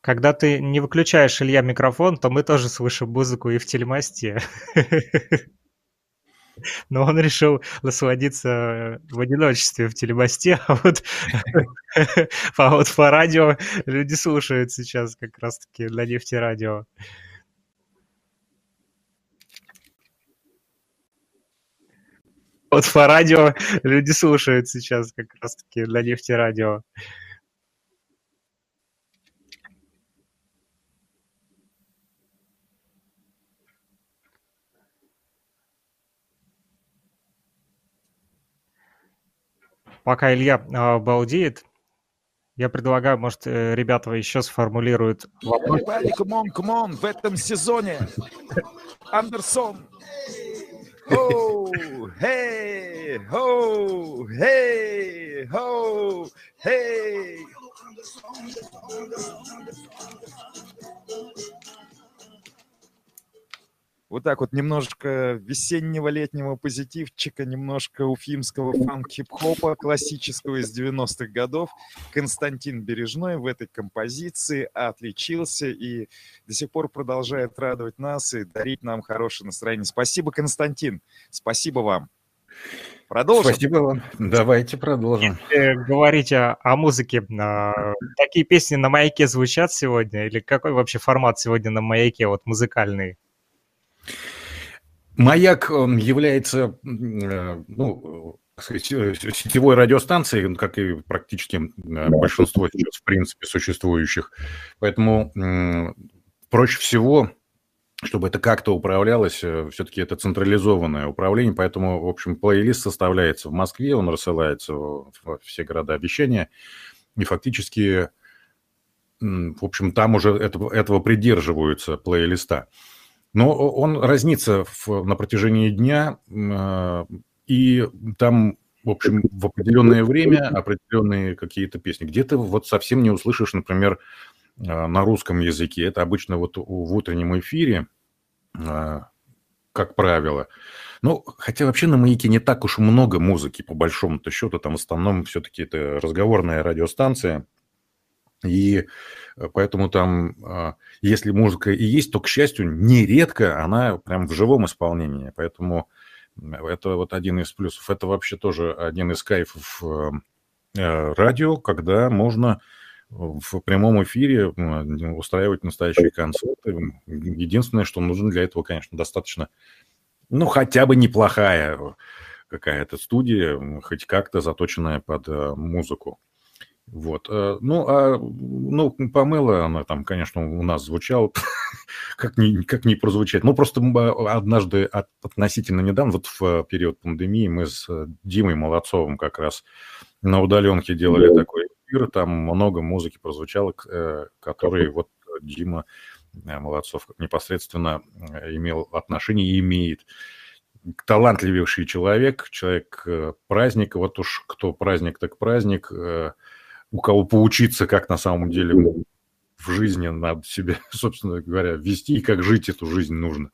Когда ты не выключаешь, Илья, микрофон, то мы тоже слышим музыку и в телемосте. Но он решил насладиться в одиночестве в телемосте, а вот, а вот по радио люди слушают сейчас как раз-таки на нефтерадио. Вот по радио люди слушают сейчас как раз-таки для нефти радио. Пока Илья э, балдеет, я предлагаю, может, э, ребята еще сформулируют вопрос. Everybody, come on, come on, в этом сезоне Андерсон ho, hey, ho, hey, ho, hey. Вот так вот немножко весеннего летнего позитивчика, немножко уфимского фанк-хип-хопа классического из 90-х годов. Константин Бережной в этой композиции отличился и до сих пор продолжает радовать нас и дарить нам хорошее настроение. Спасибо, Константин. Спасибо вам. Продолжим. Спасибо вам. Давайте продолжим. Если говорить о, о музыке, а, такие песни на маяке звучат сегодня? Или какой вообще формат сегодня на маяке, вот музыкальный? Маяк является, э, ну, сетевой радиостанцией, как и практически э, большинство сейчас, в принципе, существующих. Поэтому проще всего, чтобы это как-то управлялось, э, все-таки это централизованное управление, поэтому, в общем, плейлист составляется в Москве, он рассылается во все города обещания, и фактически, в общем, там уже этого, этого придерживаются плейлиста. Но он разнится в, на протяжении дня, э, и там, в общем, в определенное время определенные какие-то песни. Где-то вот совсем не услышишь, например, э, на русском языке. Это обычно вот в утреннем эфире, э, как правило. Ну, хотя вообще на «Маяке» не так уж много музыки, по большому-то счету. Там в основном все-таки это разговорная радиостанция – и э, поэтому там, а, если музыка и есть, то, к счастью, нередко она прям в живом исполнении. Поэтому это вот один из плюсов. Это вообще тоже один из кайфов э, э, радио, когда можно в прямом эфире устраивать настоящие концерты. Единственное, что нужно для этого, конечно, достаточно, ну, хотя бы неплохая какая-то студия, хоть как-то заточенная под музыку. Вот. Э, ну, а ну, Памела, она там, конечно, у нас звучала, как, не, как не прозвучать. Ну, просто однажды относительно недавно, вот в период пандемии, мы с Димой Молодцовым как раз на удаленке делали такой эфир, там много музыки прозвучало, э, которые вот Дима э, Молодцов непосредственно имел отношение и имеет талантливейший человек, человек праздника, вот уж кто праздник, так праздник, у кого поучиться, как на самом деле в жизни надо себе, собственно говоря, вести и как жить эту жизнь нужно.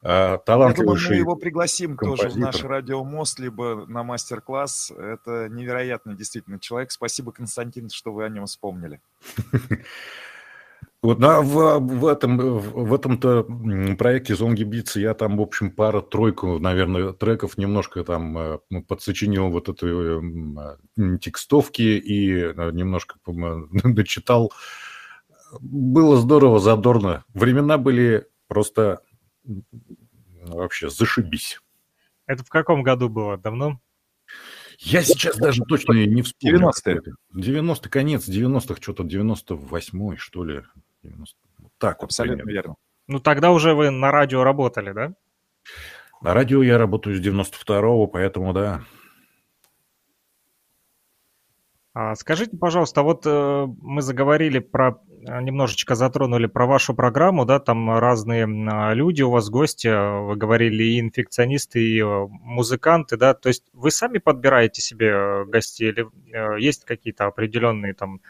Талантливый Я думаю, мы его пригласим композитор. тоже в наш радиомост, либо на мастер-класс. Это невероятный действительно человек. Спасибо, Константин, что вы о нем вспомнили. Вот на, в, в, этом, в этом-то проекте Зонги Битс я там, в общем, пара-тройку, наверное, треков немножко там э, ну, подсочинил вот этой э, текстовки и э, немножко дочитал. Было здорово, задорно. Времена были просто вообще зашибись. Это в каком году было? Давно? Я сейчас даже точно не вспомню. 90-е. 90 конец 90-х, что-то 98-й, что ли. 90. Так, абсолютно примерно. верно. Ну, тогда уже вы на радио работали, да? На радио я работаю с 92-го, поэтому да. А скажите, пожалуйста, вот э, мы заговорили про, э, немножечко затронули про вашу программу, да, там разные э, люди у вас гости, вы говорили и инфекционисты, и э, музыканты, да, то есть вы сами подбираете себе э, гостей или э, есть какие-то определенные там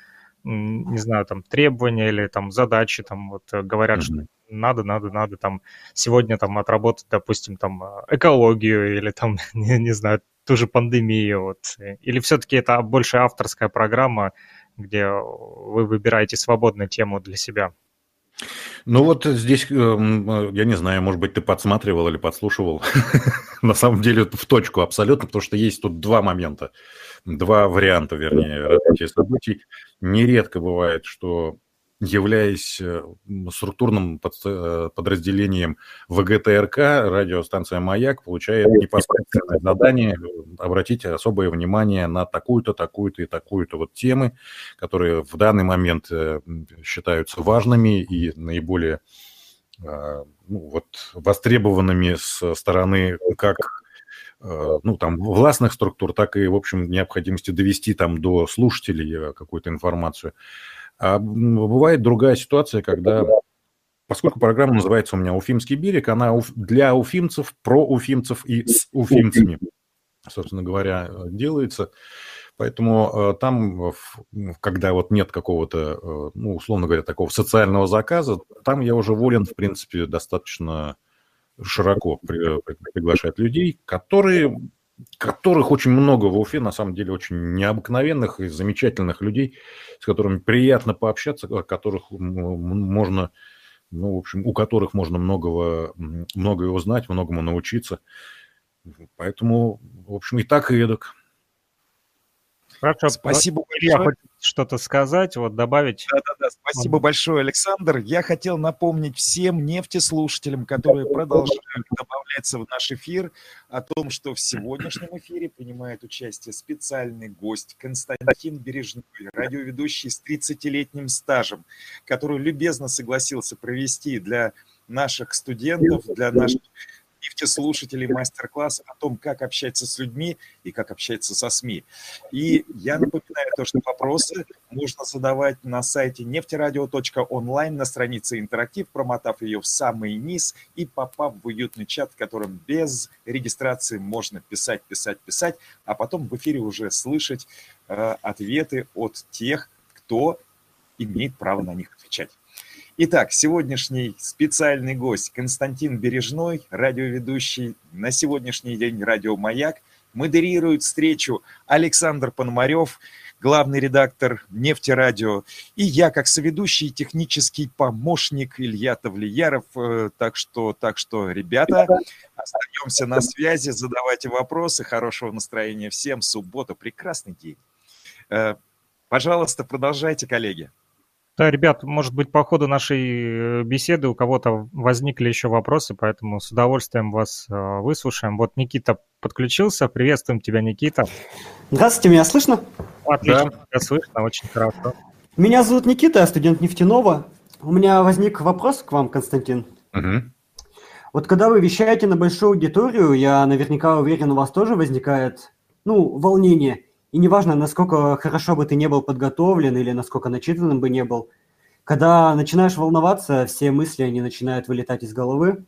не знаю, там, требования или там задачи, там, вот э, говорят, mm-hmm. что надо, надо, надо там сегодня там отработать, допустим, там э, экологию или там, не, не знаю, ту же пандемию, вот. Или все-таки это больше авторская программа, где вы выбираете свободную тему для себя? Ну вот здесь, эм, я не знаю, может быть, ты подсматривал или подслушивал. На самом деле в точку абсолютно, потому что есть тут два момента два варианта, вернее, развития событий. Нередко бывает, что являясь э, структурным э, подразделением ВГТРК, радиостанция «Маяк» получает непосредственное задание обратить особое внимание на такую-то, такую-то и такую-то вот темы, которые в данный момент э, считаются важными и наиболее ну, вот, востребованными с стороны как ну, там, властных структур, так и, в общем, необходимости довести там до слушателей какую-то информацию. А бывает другая ситуация, когда, поскольку программа называется у меня «Уфимский берег», она для уфимцев, про уфимцев и с уфимцами, собственно говоря, делается. Поэтому э, там, когда вот нет какого-то, э, ну, условно говоря, такого социального заказа, там я уже волен, в принципе, достаточно широко приглашать людей, которые, которых очень много в Уфе, на самом деле, очень необыкновенных и замечательных людей, с которыми приятно пообщаться, о которых можно, ну, в общем, у которых можно многого, многое узнать, многому научиться. Поэтому, в общем, и так, и эдак. Хорошо, спасибо большое. Я хочет что-то сказать, вот добавить. Да-да-да, спасибо большое, Александр. Я хотел напомнить всем нефтеслушателям, которые продолжают добавляться в наш эфир, о том, что в сегодняшнем эфире принимает участие специальный гость Константин Бережной, радиоведущий с 30-летним стажем, который любезно согласился провести для наших студентов, для наших слушателей мастер-класс о том, как общаться с людьми и как общаться со СМИ. И я напоминаю то, что вопросы можно задавать на сайте нефтерадио.онлайн на странице интерактив, промотав ее в самый низ и попав в уютный чат, в котором без регистрации можно писать, писать, писать, а потом в эфире уже слышать э, ответы от тех, кто имеет право на них отвечать. Итак, сегодняшний специальный гость Константин Бережной, радиоведущий на сегодняшний день «Радио Маяк». Модерирует встречу Александр Пономарев, главный редактор «Нефтерадио», и я, как соведущий технический помощник Илья Тавлияров. Э, так что, так что, ребята, остаемся на связи, задавайте вопросы. Хорошего настроения всем. Суббота, прекрасный день. Э, пожалуйста, продолжайте, коллеги. Да, ребят, может быть, по ходу нашей э, беседы у кого-то возникли еще вопросы, поэтому с удовольствием вас э, выслушаем. Вот Никита подключился. Приветствуем тебя, Никита. Здравствуйте, меня слышно? Отлично, да. тебя слышно, очень хорошо. Меня зовут Никита, я студент нефтяного. У меня возник вопрос к вам, Константин. Угу. Вот когда вы вещаете на большую аудиторию, я наверняка уверен, у вас тоже возникает, ну, волнение – и неважно, насколько хорошо бы ты не был подготовлен или насколько начитанным бы не был, когда начинаешь волноваться, все мысли, они начинают вылетать из головы.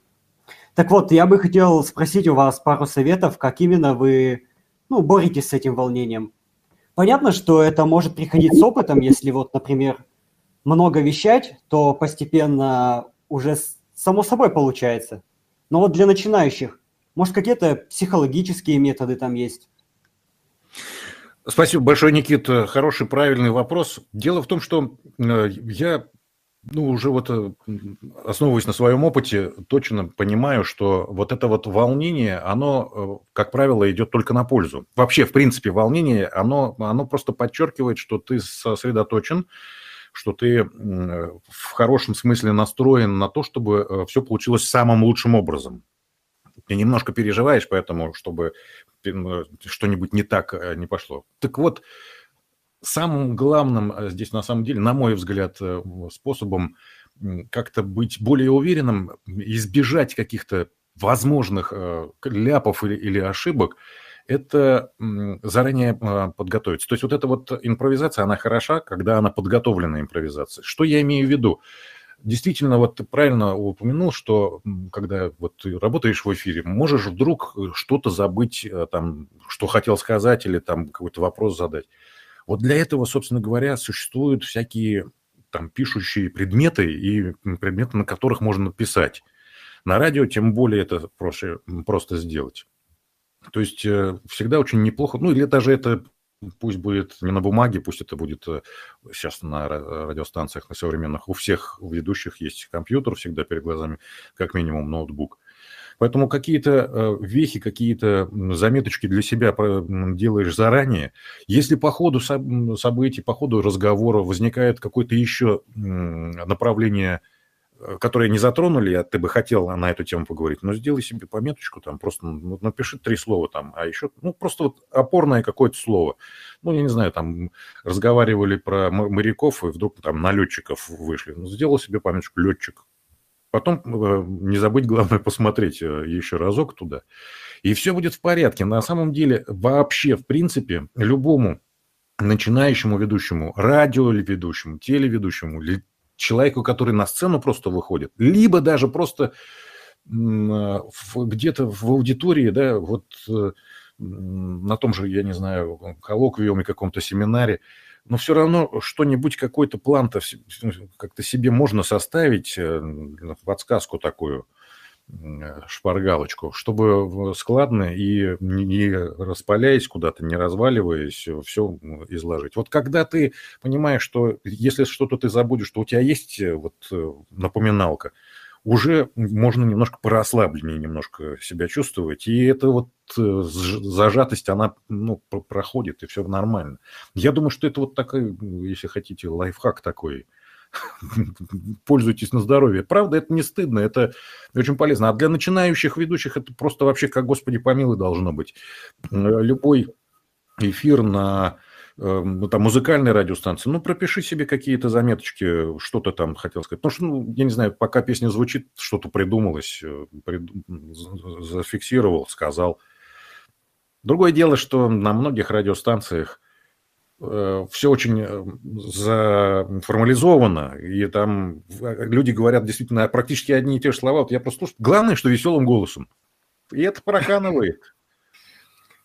Так вот, я бы хотел спросить у вас пару советов, как именно вы ну, боретесь с этим волнением. Понятно, что это может приходить с опытом, если вот, например, много вещать, то постепенно уже само собой получается. Но вот для начинающих, может, какие-то психологические методы там есть? Спасибо большое, Никита. Хороший, правильный вопрос. Дело в том, что э, я ну, уже вот э, основываясь на своем опыте, точно понимаю, что вот это вот волнение, оно, э, как правило, идет только на пользу. Вообще, в принципе, волнение, оно, оно просто подчеркивает, что ты сосредоточен, что ты в хорошем смысле настроен на то, чтобы все получилось самым лучшим образом. Ты немножко переживаешь, поэтому, чтобы ну, что-нибудь не так э, не пошло. Так вот, самым главным э, здесь, на самом деле, на мой взгляд, э, способом как-то быть более уверенным, избежать каких-то возможных ляпов или, или ошибок, это заранее подготовиться. То есть вот эта вот импровизация, она хороша, когда она подготовленная импровизация. Что я имею в виду? Действительно, вот ты правильно упомянул, что когда вот ты работаешь в эфире, можешь вдруг э, что-то забыть, э, там, что хотел сказать или там какой-то вопрос задать. Вот для этого, собственно говоря, существуют всякие там пишущие предметы и предметы, на которых можно писать. На радио тем более это проще, просто сделать. То есть э, всегда очень неплохо, ну или даже это пусть будет не на бумаге, пусть это будет э, сейчас на радиостанциях, на современных. У всех ведущих есть компьютер всегда перед глазами, как минимум ноутбук. Поэтому какие-то э, вехи, какие-то заметочки для себя делаешь заранее. Если по ходу событий, по ходу разговора возникает какое-то еще направление Э, которые не затронули, а ты бы хотел на эту тему поговорить, но сделай себе пометочку, там просто ну, напиши три слова там, а еще, ну, просто вот опорное какое-то слово. Ну, я не знаю, там разговаривали про моряков, и вдруг там на летчиков вышли. Ну, сделал себе пометочку летчик. Потом э, не забыть, главное, посмотреть э, еще разок туда. и все будет в порядке. На самом деле, вообще, в принципе, любому начинающему ведущему, радио или ведущему, телеведущему, человеку, который на сцену просто выходит, либо даже просто где-то в аудитории, да, вот э, на том же, я не знаю, коллоквиуме, каком-то семинаре, но все равно что-нибудь, какой-то план-то как-то себе можно составить, э, подсказку такую, шпаргалочку, чтобы складно и не распаляясь куда-то, не разваливаясь, все изложить. Вот когда ты понимаешь, что если что-то ты забудешь, что у тебя есть э, вот э, напоминалка, уже можно немножко порасслабленнее немножко себя чувствовать. И это вот э, зажатость, она ну, проходит, и все нормально. Я думаю, что это вот такой, если хотите, лайфхак такой. Пользуйтесь на здоровье. Правда, это не стыдно, это очень полезно. А для начинающих ведущих это просто вообще, как Господи помилуй, должно быть. Любой эфир на Эм, ну, там, музыкальной радиостанции, ну, пропиши себе какие-то заметочки, что ты там хотел сказать. Потому что, ну, я не знаю, пока песня звучит, что-то придумалось, э, прид... зафиксировал, сказал. Другое дело, что на многих радиостанциях э, все очень э, заформализовано, и там люди говорят действительно практически одни и те же слова. Вот я просто слушаю. Главное, что веселым голосом. И это проканывает.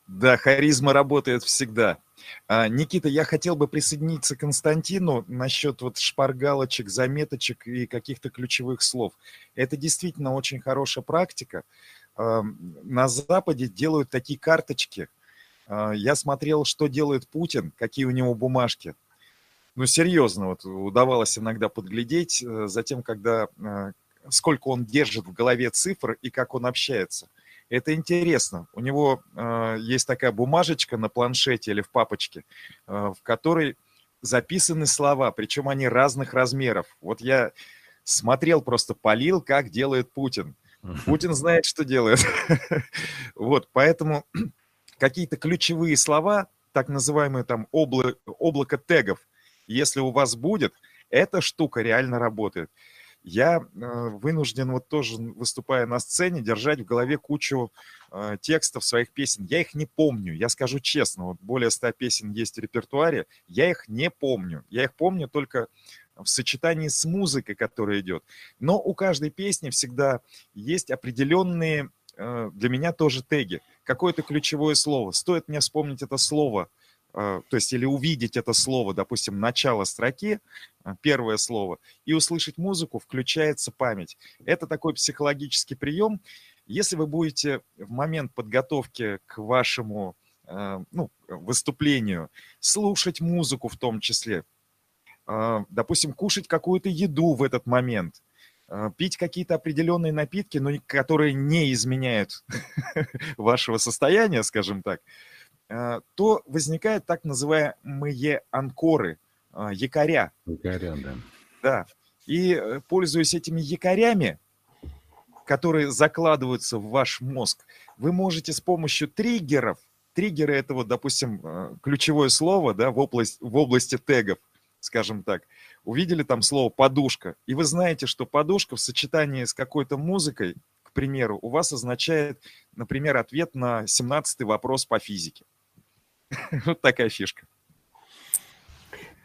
Да, харизма работает всегда. А, Никита, я хотел бы присоединиться к Константину насчет вот шпаргалочек, заметочек и каких-то ключевых слов. Это действительно очень хорошая практика. На Западе делают такие карточки. А, я смотрел, что делает Путин, какие у него бумажки. Ну, серьезно, вот удавалось иногда подглядеть э, за тем, когда э, сколько он держит в голове цифр и как он общается – это интересно. У него э, есть такая бумажечка на планшете или в папочке, э, в которой записаны слова, причем они разных размеров. Вот я смотрел, просто полил, как делает Путин. Путин знает, что делает. Вот, поэтому какие-то ключевые слова, так называемые там облако, облако тегов, если у вас будет, эта штука реально работает я э, вынужден вот тоже, выступая на сцене, держать в голове кучу э, текстов своих песен. Я их не помню, я скажу честно, вот более ста песен есть в репертуаре, я их не помню. Я их помню только в сочетании с музыкой, которая идет. Но у каждой песни всегда есть определенные э, для меня тоже теги. Какое-то ключевое слово. Стоит мне вспомнить это слово – а, то есть или увидеть это слово, допустим, начало строки, а, первое слово, и услышать музыку, включается память. Это такой психологический прием. Если вы будете в момент подготовки к вашему а, ну, выступлению слушать музыку в том числе, допустим, кушать какую-то еду в этот момент, пить какие-то определенные напитки, но которые не изменяют вашего состояния, скажем так, Э, то возникают так называемые анкоры, э, якоря. Якоря, да. Да. И э, пользуясь этими якорями, которые закладываются в ваш мозг, вы можете с помощью триггеров, триггеры это вот, допустим, ключевое слово да, в, область, в области тегов, скажем так, увидели там слово «подушка», и вы знаете, что подушка в сочетании с какой-то музыкой, к примеру, у вас означает, например, ответ на 17-й вопрос по физике. Вот такая фишка.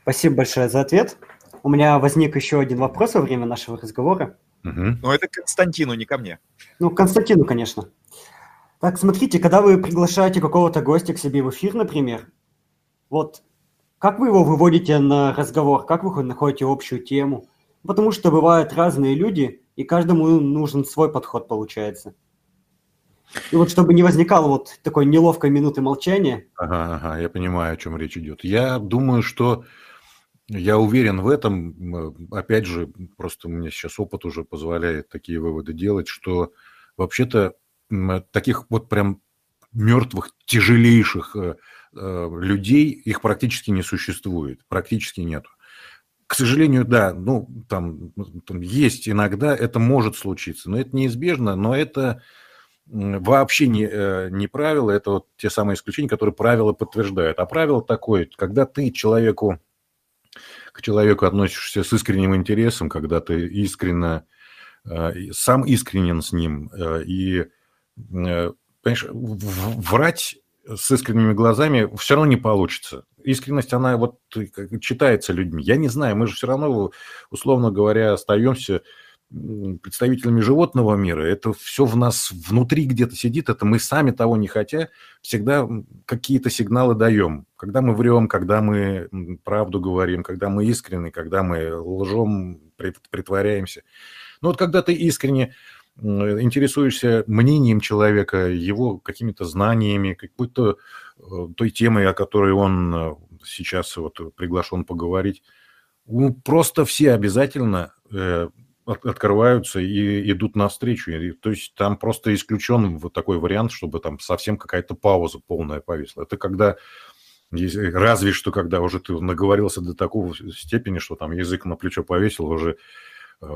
Спасибо большое за ответ. У меня возник еще один вопрос во время нашего разговора. Угу. Но это Константину, не ко мне. Ну, Константину, конечно. Так, смотрите, когда вы приглашаете какого-то гостя к себе в эфир, например, вот как вы его выводите на разговор, как вы находите общую тему? Потому что бывают разные люди, и каждому нужен свой подход, получается. И вот чтобы не возникало вот такой неловкой минуты молчания. Ага, ага, я понимаю, о чем речь идет. Я думаю, что я уверен в этом. Опять же, просто мне сейчас опыт уже позволяет такие выводы делать, что вообще-то таких вот прям мертвых, тяжелейших э, людей, их практически не существует, практически нет. К сожалению, да, ну, там, там есть иногда, это может случиться, но это неизбежно, но это вообще не, э, не правило, это вот те самые исключения, которые правила подтверждают. А правило такое, когда ты человеку, к человеку относишься с искренним интересом, когда ты искренне, э, сам искренен с ним, э, и понимаешь, врать с искренними глазами все равно не получится. Искренность, она вот читается людьми. Я не знаю, мы же все равно, условно говоря, остаемся представителями животного мира. Это все в нас внутри где-то сидит, это мы сами того не хотя, всегда какие-то сигналы даем. Когда мы врем, когда мы правду говорим, когда мы искренны, когда мы лжем, притворяемся. Но вот когда ты искренне интересуешься мнением человека, его какими-то знаниями, какой-то э, той темой, о которой он э, сейчас вот приглашен поговорить, просто все обязательно э, открываются и идут навстречу. И, то есть там просто исключен вот такой вариант, чтобы там совсем какая-то пауза полная повисла. Это когда разве что когда уже ты наговорился до такого степени, что там язык на плечо повесил, уже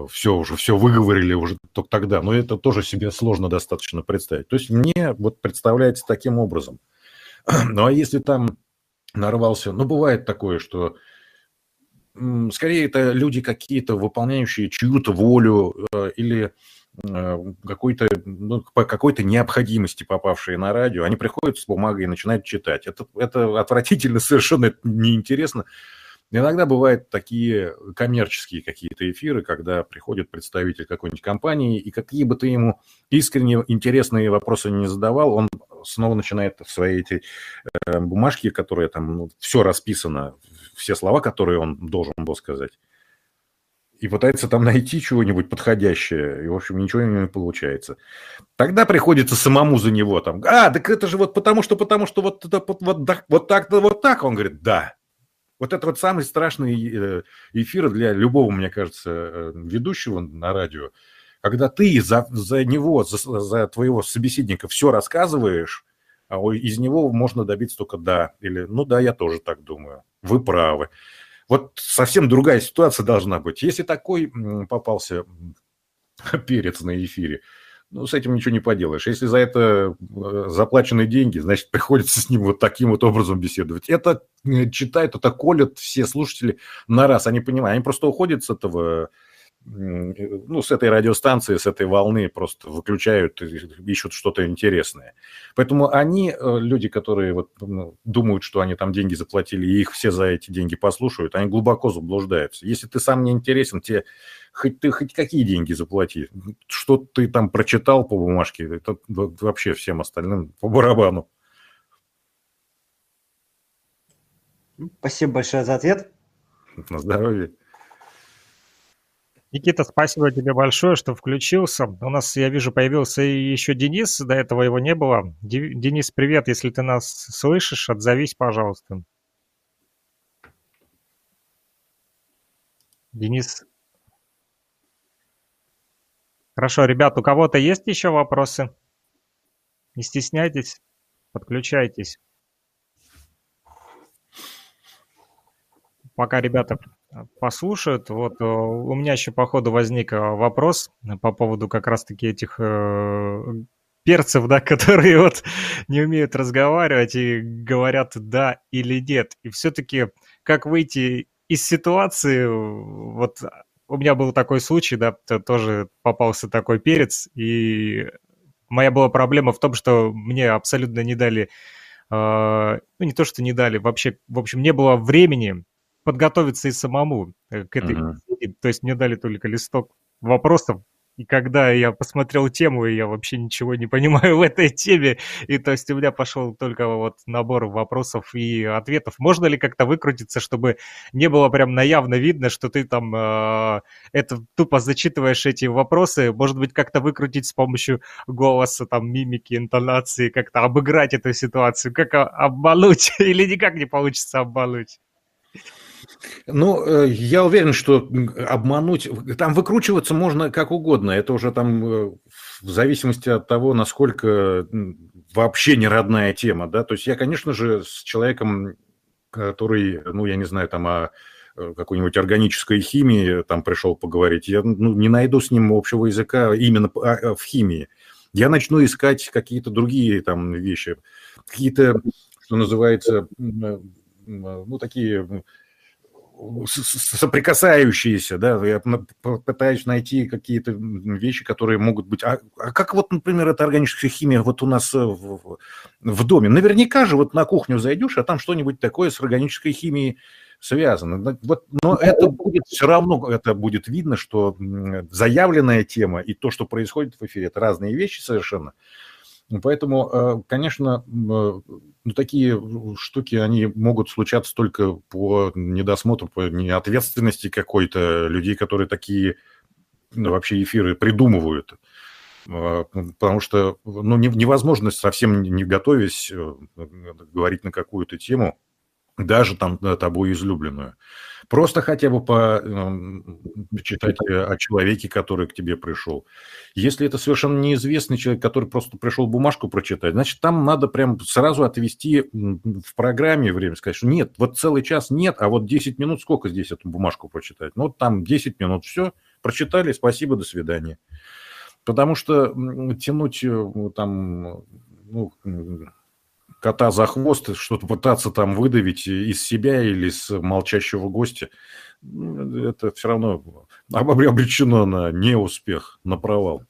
все уже, все выговорили уже только тогда. Но это тоже себе сложно достаточно представить. То есть мне вот представляется таким образом. Ну а если там нарвался, ну бывает такое, что скорее это люди какие-то выполняющие чью-то волю э, или э, какой-то, ну, по какой-то необходимости попавшие на радио, они приходят с бумагой и начинают читать. Это, это отвратительно, совершенно неинтересно. Иногда бывают такие коммерческие какие-то эфиры, когда приходит представитель какой-нибудь компании, и какие бы ты ему искренне интересные вопросы не задавал, он снова начинает в свои эти э, бумажки, которые там ну, все расписано, все слова, которые он должен был сказать, и пытается там найти чего-нибудь подходящее, и, в общем, ничего не получается. Тогда приходится самому за него там, а, так это же вот потому что, потому что вот, вот, вот, вот так, вот так. Он говорит, да, вот это вот самый страшный э, эфир для любого, мне кажется, э, ведущего на радио, когда ты за, за него, за, за твоего собеседника все рассказываешь, а из него можно добиться только «да» или «ну да, я тоже так думаю, вы правы». Вот совсем другая ситуация должна быть. Если такой попался перец на эфире, ну, с этим ничего не поделаешь. Если за это э, заплачены деньги, значит, приходится с ним вот таким вот образом беседовать. Это э, читают, это колят все слушатели на раз. Они понимают, они просто уходят с этого ну, с этой радиостанции, с этой волны просто выключают, ищут что-то интересное. Поэтому они, э, люди, которые вот ну, думают, что они там деньги заплатили, и их все за эти деньги послушают, они глубоко заблуждаются. Если ты сам не интересен, тебе хоть ты хоть какие деньги заплати, что ты там прочитал по бумажке, это вообще всем остальным по барабану. Спасибо большое за ответ. На здоровье. Никита, спасибо тебе большое, что включился. У нас, я вижу, появился еще Денис, до этого его не было. Денис, привет, если ты нас слышишь, отзовись, пожалуйста. Денис. Хорошо, ребят, у кого-то есть еще вопросы? Не стесняйтесь, подключайтесь. Пока ребята послушают. Вот э, у меня еще по ходу возник э, вопрос по поводу как раз-таки этих э, перцев, да, которые вот не умеют разговаривать и говорят да или нет. И все-таки как выйти из ситуации, вот у меня был такой случай, да, тоже попался такой перец, и моя была проблема в том, что мне абсолютно не дали, ну не то, что не дали, вообще, в общем, не было времени подготовиться и самому э, к этой uh-huh. беседе. То есть мне дали только листок вопросов, и когда я посмотрел тему, и я вообще ничего не понимаю в этой теме, и то есть у меня пошел только вот набор вопросов и ответов. Можно ли как-то выкрутиться, чтобы не было прям наявно видно, что ты там э, это тупо зачитываешь эти вопросы? Может быть, как-то выкрутить с помощью голоса, там, мимики, интонации, как-то обыграть эту ситуацию, как обмануть, или никак не получится обмануть? Ну, э, я уверен, что обмануть, там выкручиваться можно как угодно. Это уже там э, в зависимости от того, насколько вообще не родная тема, да. То есть я, конечно же, с человеком, который, ну, я не знаю, там о э, какой-нибудь органической химии там пришел поговорить, я ну, не найду с ним общего языка именно в химии. Я начну искать какие-то другие там вещи, какие-то, что называется, ну, такие соприкасающиеся, да, я пытаюсь найти какие-то вещи, которые могут быть... А, а как вот, например, эта органическая химия вот у нас в, в доме? Наверняка же вот на кухню зайдешь, а там что-нибудь такое с органической химией связано. Вот, но это будет все равно, это будет видно, что заявленная тема и то, что происходит в эфире, это разные вещи совершенно. Поэтому, э, конечно, ну, такие штуки, они могут случаться только по недосмотру, по неответственности какой-то людей, которые такие ну, вообще эфиры придумывают. Э, потому что ну, невозможно совсем не готовясь э, говорить на какую-то тему, даже там тобой излюбленную. Просто хотя бы по читать э, о человеке, который к тебе пришел. Если это совершенно неизвестный человек, который просто пришел бумажку прочитать, значит, там надо прям сразу отвести в программе время, сказать, что нет, вот целый час нет, а вот 10 минут сколько здесь эту бумажку прочитать? Ну, вот там 10 минут, все, прочитали, спасибо, до свидания. Потому что тянуть э, там, ну, кота за хвост, что-то пытаться там выдавить из себя или с молчащего гостя, это все равно обречено на неуспех, на провал.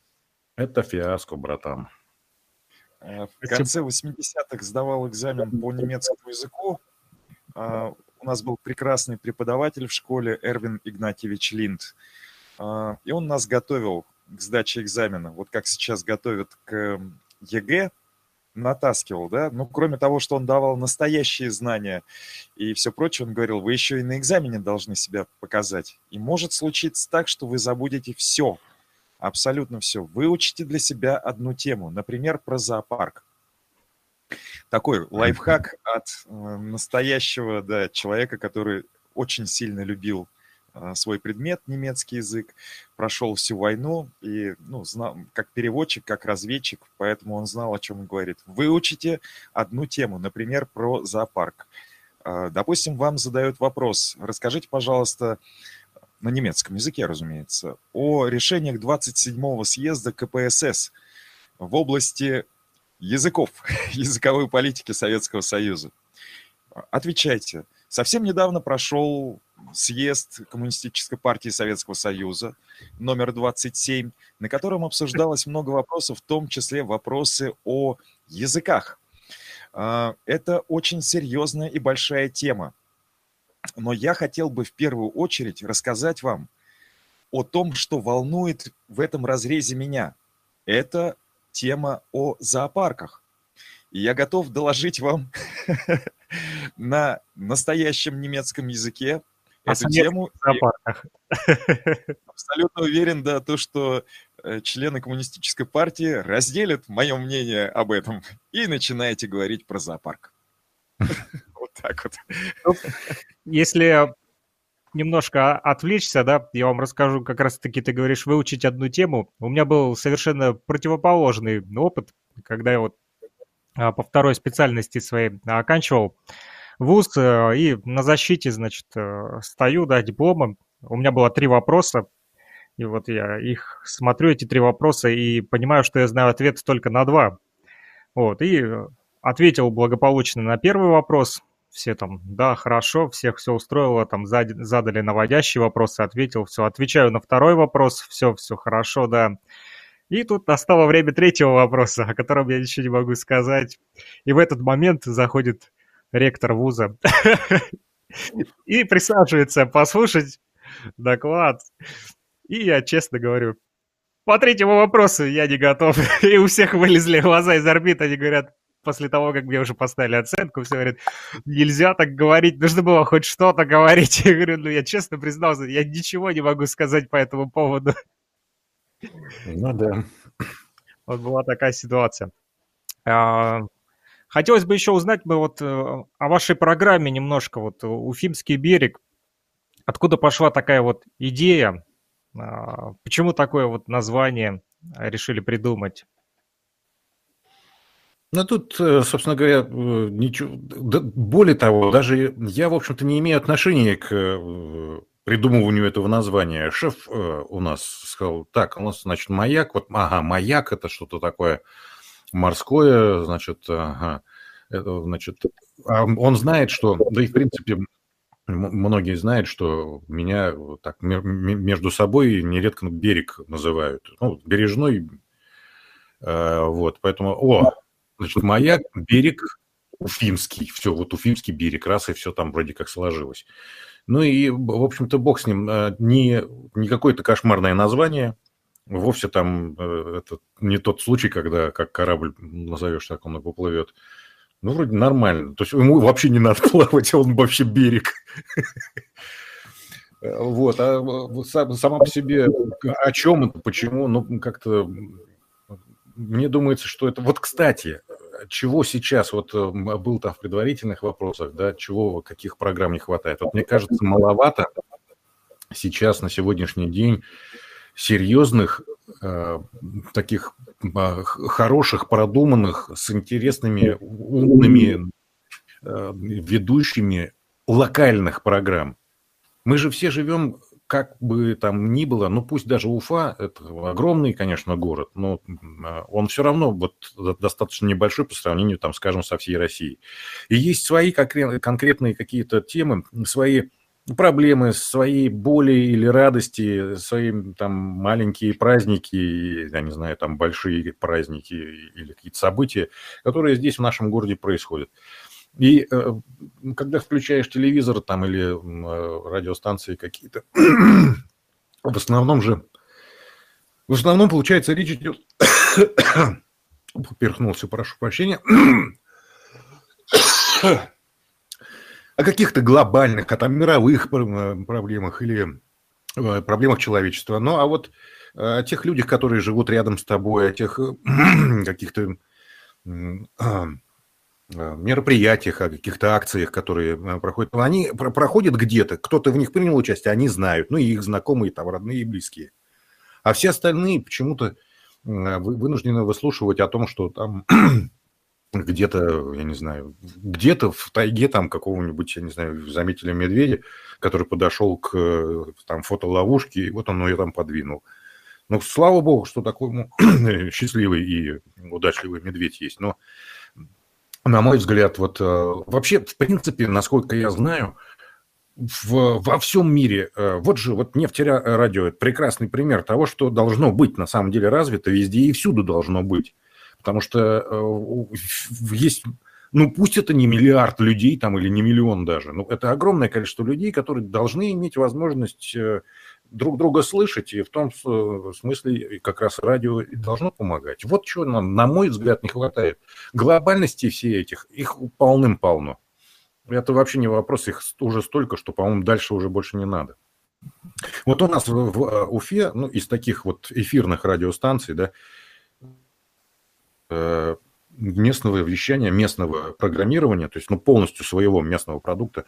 Это фиаско, братан. Э, в конце 80-х сдавал экзамен по немецкому языку. А, у нас был прекрасный преподаватель в школе Эрвин Игнатьевич Линд. А, и он нас готовил к сдаче экзамена. Вот как сейчас готовят к ЕГЭ, натаскивал, да, ну, кроме того, что он давал настоящие знания и все прочее, он говорил, вы еще и на экзамене должны себя показать. И может случиться так, что вы забудете все, абсолютно все. Выучите для себя одну тему, например, про зоопарк. Такой лайфхак от э, настоящего да, человека, который очень сильно любил свой предмет, немецкий язык, прошел всю войну и, ну, знал, как переводчик, как разведчик, поэтому он знал, о чем он говорит. Выучите одну тему, например, про зоопарк. А, допустим, вам задают вопрос, расскажите, пожалуйста, на немецком языке, разумеется, о решениях 27-го съезда КПСС в области языков, языковой политики Советского Союза. Отвечайте. Совсем недавно прошел съезд Коммунистической партии Советского Союза номер 27, на котором обсуждалось много вопросов, в том числе вопросы о языках. А, это очень серьезная и большая тема. Но я хотел бы в первую очередь рассказать вам о том, что волнует в этом разрезе меня. Это тема о зоопарках. И я готов доложить вам на настоящем немецком языке эту тему. Абсолютно уверен, да, то, что э, члены коммунистической партии разделят мое мнение об этом и начинаете говорить про зоопарк. Вот так вот. Ну, если немножко отвлечься, да, я вам расскажу, как раз-таки ты говоришь, выучить одну тему. У меня был совершенно противоположный опыт, когда я вот а, по второй специальности своей оканчивал вуз, э, и на защите, значит, э, стою, да, дипломом. У меня было три вопроса, и вот я их смотрю, эти три вопроса, и понимаю, что я знаю ответ только на два. Вот, и ответил благополучно на первый вопрос. Все там, да, хорошо, всех все устроило, там задали наводящие вопросы, ответил, все. Отвечаю на второй вопрос, все, все хорошо, да. И тут настало время третьего вопроса, о котором я ничего не могу сказать. И в этот момент заходит ректор вуза, и присаживается послушать доклад. И я честно говорю, по третьему вопросу я не готов. И у всех вылезли глаза из орбит, они говорят, после того, как мне уже поставили оценку, все говорят, нельзя так говорить, нужно было хоть что-то говорить. Я говорю, ну я честно признался, я ничего не могу сказать по этому поводу. Ну да. Вот была такая ситуация. А, Хотелось бы еще узнать бы вот э, о вашей программе немножко, вот Уфимский берег. Откуда пошла такая вот идея? А, почему такое вот название решили придумать? Ну, тут, э, собственно говоря, э, ничего... более того, даже я, в общем-то, не имею отношения к придумыванию этого названия. Шеф у нас сказал, так, у нас, значит, маяк, вот, ага, маяк – это что-то такое морское, значит, ага, значит, а он знает, что, да и в принципе, многие знают, что меня так между собой нередко берег называют. Ну, бережной. Э, вот, поэтому... О, значит, маяк, берег, Уфимский. Все, вот Уфимский берег, раз и все там вроде как сложилось. Ну и, в общем-то, бог с ним. Э, не, не какое-то кошмарное название. Вовсе там э, это не тот случай, когда как корабль назовешь, так он и поплывет. Ну, вроде нормально. То есть ему вообще не надо плавать, он вообще берег. Вот, а сама по себе о чем это, почему, ну, как-то мне думается, что это... Вот, кстати, чего сейчас, вот был там в предварительных вопросах, да, чего, каких программ не хватает. Вот мне кажется, маловато сейчас на сегодняшний день серьезных э, таких э, хороших, продуманных, с интересными, умными э, ведущими локальных программ. Мы же все живем, как бы там ни было, ну пусть даже Уфа, это огромный, конечно, город, но э, он все равно вот достаточно небольшой по сравнению, там, скажем, со всей Россией. И есть свои конкретные какие-то темы, свои проблемы, свои боли или радости, свои там маленькие праздники, я не знаю, там большие праздники или какие-то события, которые здесь в нашем городе происходят. И э, когда включаешь телевизор там или э, радиостанции какие-то, в основном же, в основном, получается, речь идет, поперхнулся, прошу прощения, о каких-то глобальных, а там мировых э, проблемах или э, проблемах человечества. Ну, а вот о тех людях, которые живут рядом с тобой, о тех э, каких-то мероприятиях, о каких-то акциях, которые проходят. Они проходят где-то, кто-то в них принял участие, они знают, ну и их знакомые, там, родные и близкие. А все остальные почему-то вынуждены выслушивать о том, что там где-то, я не знаю, где-то в тайге там какого-нибудь, я не знаю, заметили медведя, который подошел к там фотоловушке, и вот он ее там подвинул. Ну, слава богу, что такой ну, счастливый и удачливый медведь есть. Но, на мой взгляд, вот э, вообще, в принципе, насколько я знаю, в, во всем мире, э, вот же вот нефтерадио – это прекрасный пример того, что должно быть на самом деле развито везде и всюду должно быть. Потому что э, есть, ну пусть это не миллиард людей там или не миллион даже, но это огромное количество людей, которые должны иметь возможность э, друг друга слышать, и в том смысле как раз радио и должно помогать. Вот чего нам, на мой взгляд, не хватает. Глобальности все этих, их полным-полно. Это вообще не вопрос, их уже столько, что, по-моему, дальше уже больше не надо. Вот у нас в, э, Уфе, ну, из таких вот эфирных радиостанций, да, Э, местного вещания, местного программирования, то есть ну, полностью своего местного продукта.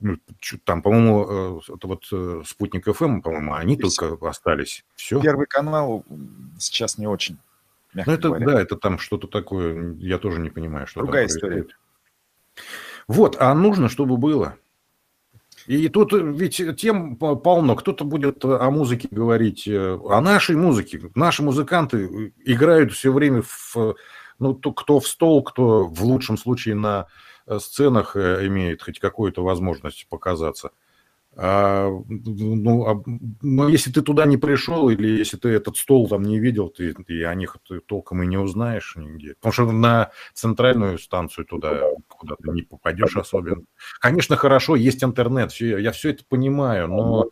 Ну, там, по-моему, э, это вот э, спутник FM, по-моему, они Здесь только остались. Все. Первый канал сейчас не очень. Ну, это говоря. да, это там что-то такое, я тоже не понимаю, что Другая история. Вот, а нужно, чтобы было. И тут ведь тем полно. Кто-то будет о музыке говорить, э, о нашей музыке. Наши музыканты играют все время в, ну, кто в стол, кто в лучшем случае на э, сценах э, имеет хоть какую-то возможность показаться. А, ну, а, ну, если ты туда не пришел, или если ты этот стол там не видел, ты, ты о них ты толком и не узнаешь нигде. Потому что на центральную станцию туда куда ты не попадешь особенно. Конечно, хорошо, есть интернет, все, я все это понимаю, но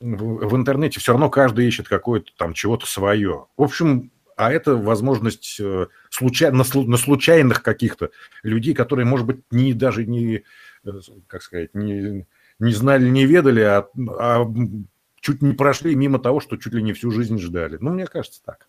в, в интернете все равно каждый ищет какое-то там чего-то свое. В общем, а это возможность э, случай, на, на случайных каких-то людей, которые, может быть, не даже не, э, как сказать, не не знали, не ведали, а, а чуть не прошли мимо того, что чуть ли не всю жизнь ждали. Ну, мне кажется, так.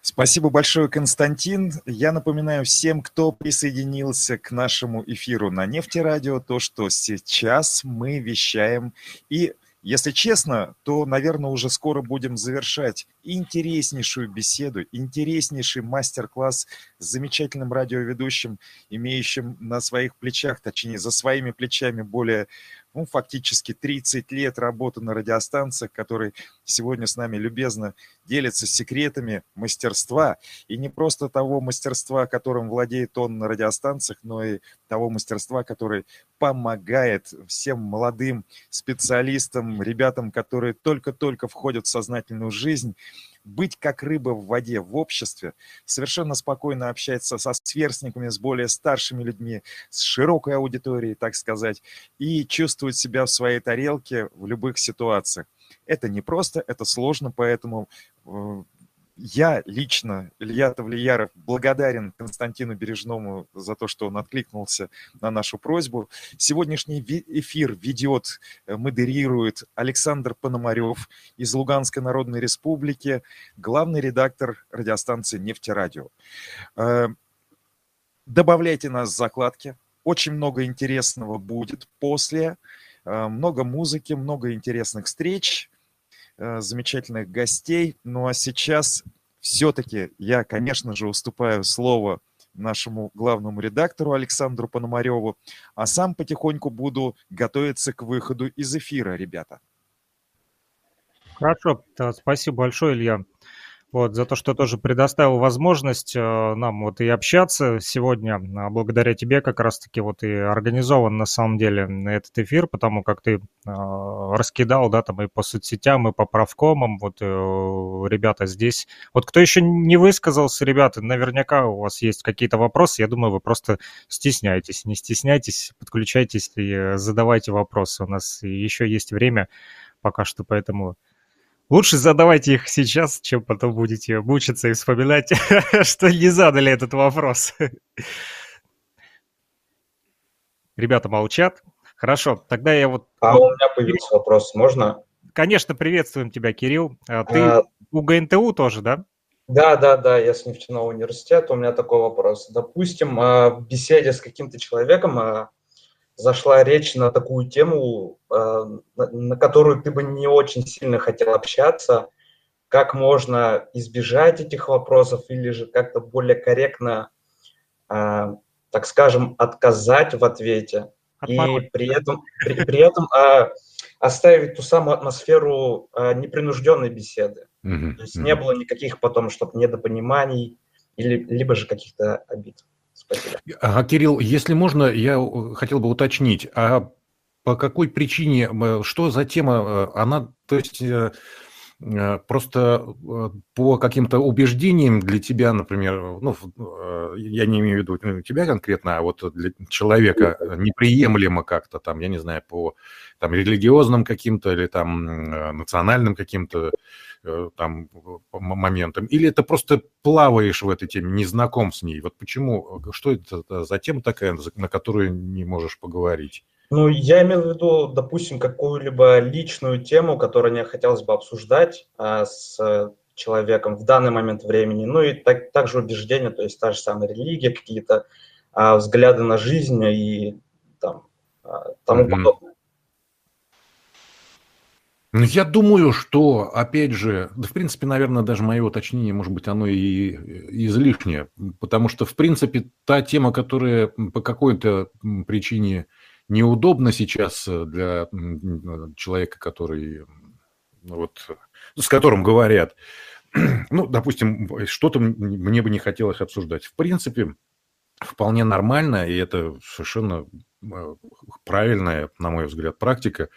Спасибо большое, Константин. Я напоминаю всем, кто присоединился к нашему эфиру на Нефтерадио, то, что сейчас мы вещаем и если честно, то, наверное, уже скоро будем завершать интереснейшую беседу, интереснейший мастер-класс с замечательным радиоведущим, имеющим на своих плечах, точнее, за своими плечами более ну, фактически 30 лет работы на радиостанциях, который сегодня с нами любезно делится секретами мастерства. И не просто того мастерства, которым владеет он на радиостанциях, но и того мастерства, который помогает всем молодым специалистам, ребятам, которые только-только входят в сознательную жизнь, быть как рыба в воде в обществе, совершенно спокойно общаться со сверстниками, с более старшими людьми, с широкой аудиторией, так сказать, и чувствовать себя в своей тарелке в любых ситуациях. Это непросто, это сложно, поэтому э, я лично, Илья Тавлияров, благодарен Константину Бережному за то, что он откликнулся на нашу просьбу. Сегодняшний эфир ведет, э, модерирует Александр Пономарев из Луганской Народной Республики, главный редактор радиостанции «Нефтерадио». Э, добавляйте нас в закладки. Очень много интересного будет после. Э, много музыки, много интересных встреч замечательных гостей. Ну а сейчас все-таки я, конечно же, уступаю слово нашему главному редактору Александру Пономареву, а сам потихоньку буду готовиться к выходу из эфира, ребята. Хорошо, спасибо большое, Илья вот, за то, что тоже предоставил возможность э, нам вот и общаться сегодня. А благодаря тебе как раз-таки вот и организован на самом деле этот эфир, потому как ты э, раскидал, да, там и по соцсетям, и по правкомам, вот э, ребята здесь. Вот кто еще не высказался, ребята, наверняка у вас есть какие-то вопросы, я думаю, вы просто стесняетесь, не стесняйтесь, подключайтесь и задавайте вопросы. У нас еще есть время пока что, поэтому Лучше задавайте их сейчас, чем потом будете мучиться и вспоминать, что не задали этот вопрос. Ребята молчат. Хорошо, тогда я вот... А у меня появился вопрос, можно? Конечно, приветствуем тебя, Кирилл. А ты а... у ГНТУ тоже, да? Да, да, да, я с нефтяного университета. У меня такой вопрос. Допустим, а, в беседе с каким-то человеком а, зашла речь на такую тему, э, на которую ты бы не очень сильно хотел общаться, как можно избежать этих вопросов или же как-то более корректно, э, так скажем, отказать в ответе Отморозить. и при этом, при, при этом а, оставить ту самую атмосферу непринужденной беседы. Mm-hmm. То есть не было никаких потом, чтобы недопониманий или либо же каких-то обид. Спасибо. А, Кирилл, если можно, я э, хотел бы уточнить, а по какой причине, что за тема, э, она, то есть э, просто по каким-то убеждениям для тебя, например, ну, я не имею в виду ну, тебя конкретно, а вот для человека неприемлемо как-то там, я не знаю, по там религиозным каким-то или там национальным каким-то Э, там моментом, или это просто плаваешь в этой теме, не знаком с ней? Вот почему, э, что это за тема такая, на которую не можешь поговорить? Ну, я имел в виду, допустим, какую-либо личную тему, которую мне хотелось бы обсуждать а, с человеком в данный момент времени. Ну и так, также убеждения, то есть та же самая религия, какие-то а, взгляды на жизнь и там, а, тому mm-hmm. подобное. Ну, я думаю, что, опять же, да, в принципе, наверное, даже мое уточнение, может быть, оно и излишнее, потому что, в принципе, та тема, которая по какой-то причине неудобна сейчас для человека, который, вот, с которым говорят, ну, допустим, что-то мне бы не хотелось обсуждать. В принципе, вполне нормально, и это совершенно э, правильная, на мой взгляд, практика,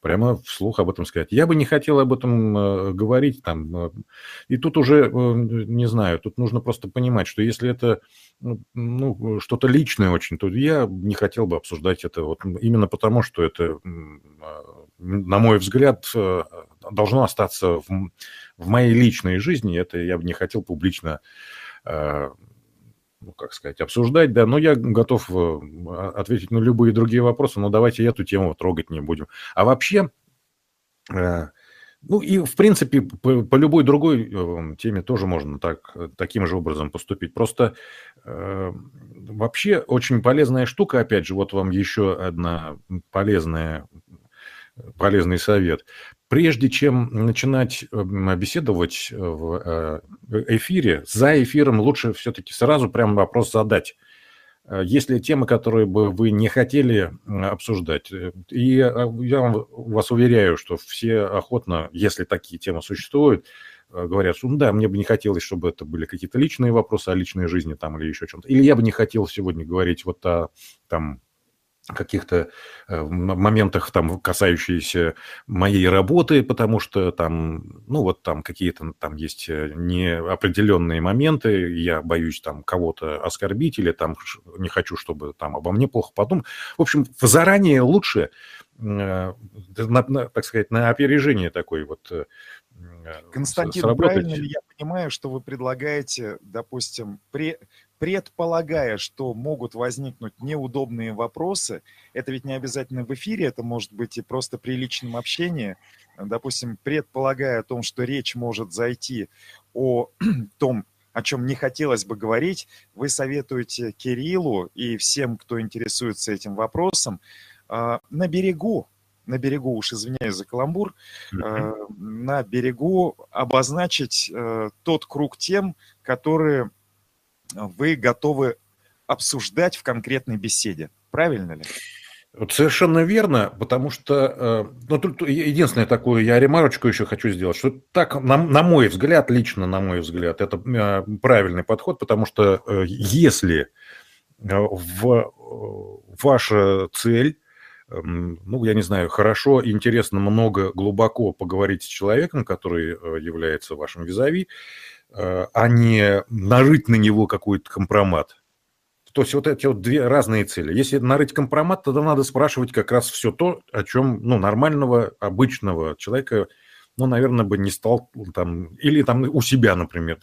прямо вслух об этом сказать. Я бы не хотел об этом э, говорить там. Э, и тут уже, э, не знаю, тут нужно просто понимать, что если это ну, ну что-то личное очень, то я не хотел бы обсуждать это вот именно потому, что это, на мой взгляд, должно остаться в, в моей личной жизни. Это я бы не хотел публично ну, как сказать, обсуждать, да, но я готов э, ответить на любые другие вопросы, но давайте эту тему трогать не будем. А вообще, э, ну и в принципе по, по любой другой э, теме тоже можно так, таким же образом поступить. Просто э, вообще очень полезная штука, опять же, вот вам еще одна полезная полезный совет. Прежде чем начинать эм, беседовать в э, эфире, за эфиром лучше все-таки сразу прям вопрос задать. есть ли темы, которые бы вы не хотели обсуждать. И я вас уверяю, что все охотно, если такие темы существуют, говорят, что ну да, мне бы не хотелось, чтобы это были какие-то личные вопросы о личной жизни там или еще чем-то. Или я бы не хотел сегодня говорить вот о там каких-то э, моментах, там, касающиеся моей работы, потому что там, ну, вот там какие-то там есть э, неопределенные моменты, я боюсь там кого-то оскорбить или там не хочу, чтобы там обо мне плохо подумали. В общем, заранее лучше, э, на, на, так сказать, на опережение такой вот Константин, правильно ли я понимаю, что вы предлагаете, допустим, при, предполагая, что могут возникнуть неудобные вопросы, это ведь не обязательно в эфире, это может быть и просто при личном общении, допустим, предполагая о том, что речь может зайти о том, о чем не хотелось бы говорить, вы советуете Кириллу и всем, кто интересуется этим вопросом, а, на берегу, на берегу, уж извиняюсь за каламбур, mm-hmm. на берегу обозначить э, тот круг тем, которые вы готовы обсуждать в конкретной беседе. Правильно ли? Вот совершенно верно, потому что, э, ну, тут единственное такое, я ремарочку еще хочу сделать, что так, на, на мой взгляд, лично на мой взгляд, это э, правильный подход, потому что э, если в ваша цель, эм, ну, я не знаю, хорошо, интересно, много, глубоко поговорить с человеком, который является вашим визави, а не нарыть на него какой-то компромат. То есть вот эти вот две разные цели. Если нарыть компромат, тогда надо спрашивать как раз все то, о чем ну, нормального, обычного человека, ну, наверное, бы не стал там, или там у себя, например,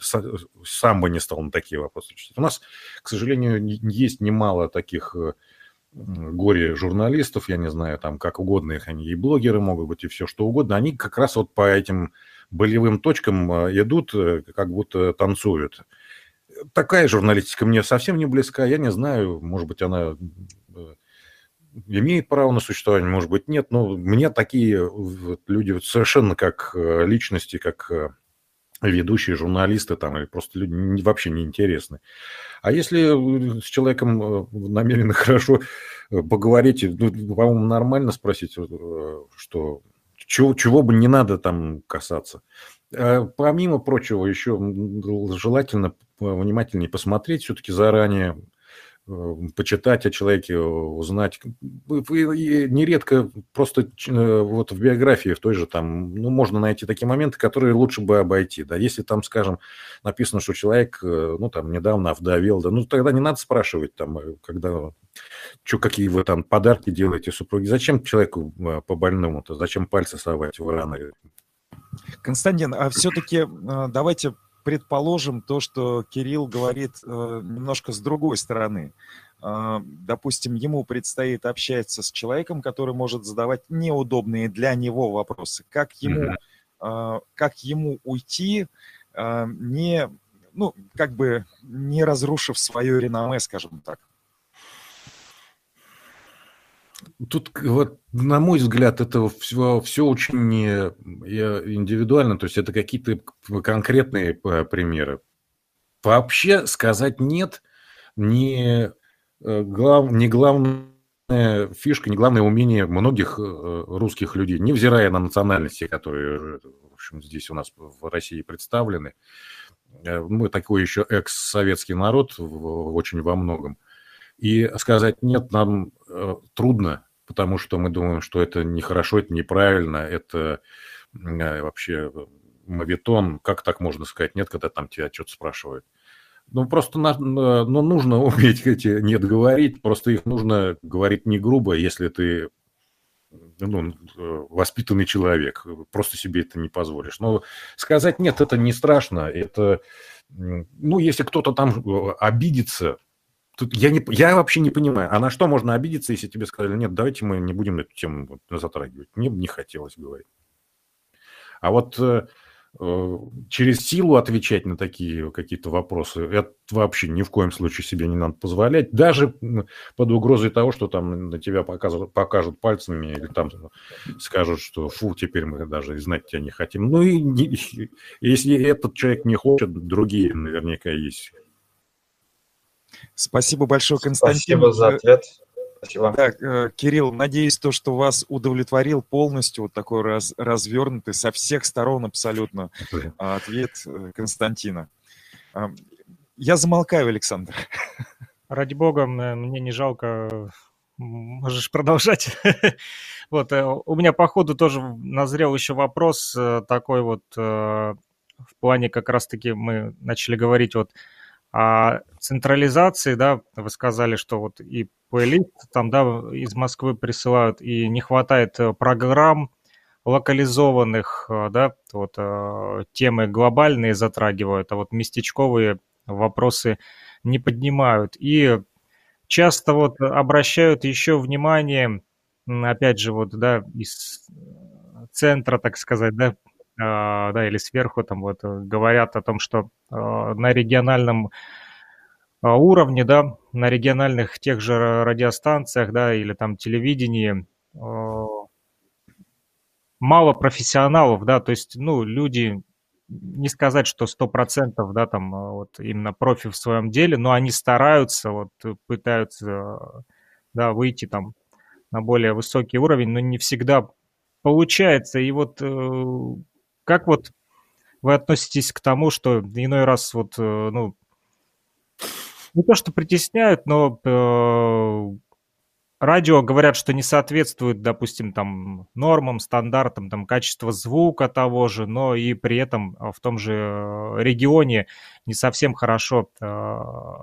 сам бы не стал на такие вопросы У нас, к сожалению, есть немало таких э, горе-журналистов, я не знаю, там как угодно их они, и блогеры могут быть, и все что угодно, они как раз вот по этим болевым точкам а, идут, э, как будто танцуют. Такая журналистика мне совсем не близка. Я не знаю, может быть, она э, имеет право на существование, может быть, нет. Но мне такие люди совершенно как э, личности, как ведущие журналисты там или просто люди вообще не интересны. А если с человеком намерены хорошо поговорить, ну, по-моему, нормально спросить, что чего, чего бы не надо там касаться. А помимо прочего, еще желательно внимательнее посмотреть все-таки заранее, Э, почитать о человеке, узнать. Нередко просто э, вот в биографии в той же там, ну, можно найти такие моменты, которые лучше бы обойти, да, если там, скажем, написано, что человек, э, ну, там, недавно овдовел, да, ну, тогда не надо спрашивать там, когда, что, какие вы там подарки делаете супруге, зачем человеку по больному-то, зачем пальцы совать в раны? Константин, а все-таки давайте предположим то, что Кирилл говорит э, немножко с другой стороны. Э, допустим, ему предстоит общаться с человеком, который может задавать неудобные для него вопросы. Как ему, э, как ему уйти, не, ну, как бы не разрушив свое реноме, скажем так? Тут, вот, на мой взгляд, это все, все очень индивидуально, то есть это какие-то конкретные э, примеры. Вообще сказать нет не, э, глав, не главная фишка, не главное умение многих э, русских людей, невзирая на национальности, которые в общем, здесь у нас в России представлены. Мы такой еще экс-советский народ очень во многом. И сказать нет нам э, трудно, потому что мы думаем, что это нехорошо, это неправильно, это э, вообще мавитон. Как так можно сказать нет, когда там тебя что-то спрашивают? Ну, просто на, ну, нужно уметь эти нет говорить, просто их нужно говорить не грубо, если ты ну, воспитанный человек, просто себе это не позволишь. Но сказать нет, это не страшно, это, ну, если кто-то там э, обидится, Тут я, не, я вообще не понимаю, а на что можно обидеться, если тебе сказали, нет, давайте мы не будем эту тему затрагивать. Мне бы не хотелось говорить. А вот э, э, через силу отвечать на такие какие-то вопросы, это вообще ни в коем случае себе не надо позволять. Даже под угрозой того, что там на тебя покажут, покажут пальцами или там скажут, что фу, теперь мы даже знать тебя не хотим. Ну и не, если этот человек не хочет, другие наверняка есть Спасибо большое, Константин. Спасибо за ответ. Спасибо. Так, э, Кирилл, надеюсь, то, что вас удовлетворил полностью вот такой раз, развернутый со всех сторон абсолютно ответ э, Константина. Я замолкаю, Александр. Ради бога, мне не жалко, можешь продолжать. вот, э, у меня по ходу тоже назрел еще вопрос такой вот в плане как раз-таки мы начали говорить вот о централизации, да, вы сказали, что вот и плейлист там, да, из Москвы присылают, и не хватает э, программ локализованных, э, да, вот э, темы глобальные затрагивают, а вот местечковые вопросы не поднимают. И часто вот обращают еще внимание, опять же, вот, да, из центра, так сказать, да, да, или сверху там вот говорят о том, что на региональном уровне, да, на региональных тех же радиостанциях, да, или там телевидении мало профессионалов, да, то есть, ну, люди, не сказать, что сто процентов, да, там, вот именно профи в своем деле, но они стараются, вот, пытаются, да, выйти там на более высокий уровень, но не всегда получается. И вот э, как вот вы относитесь к тому, что иной раз вот, э, ну, не то, что притесняют, но э, радио говорят, что не соответствует, допустим, там нормам, стандартам, там качество звука того же, но и при этом в том же э, регионе не совсем хорошо э,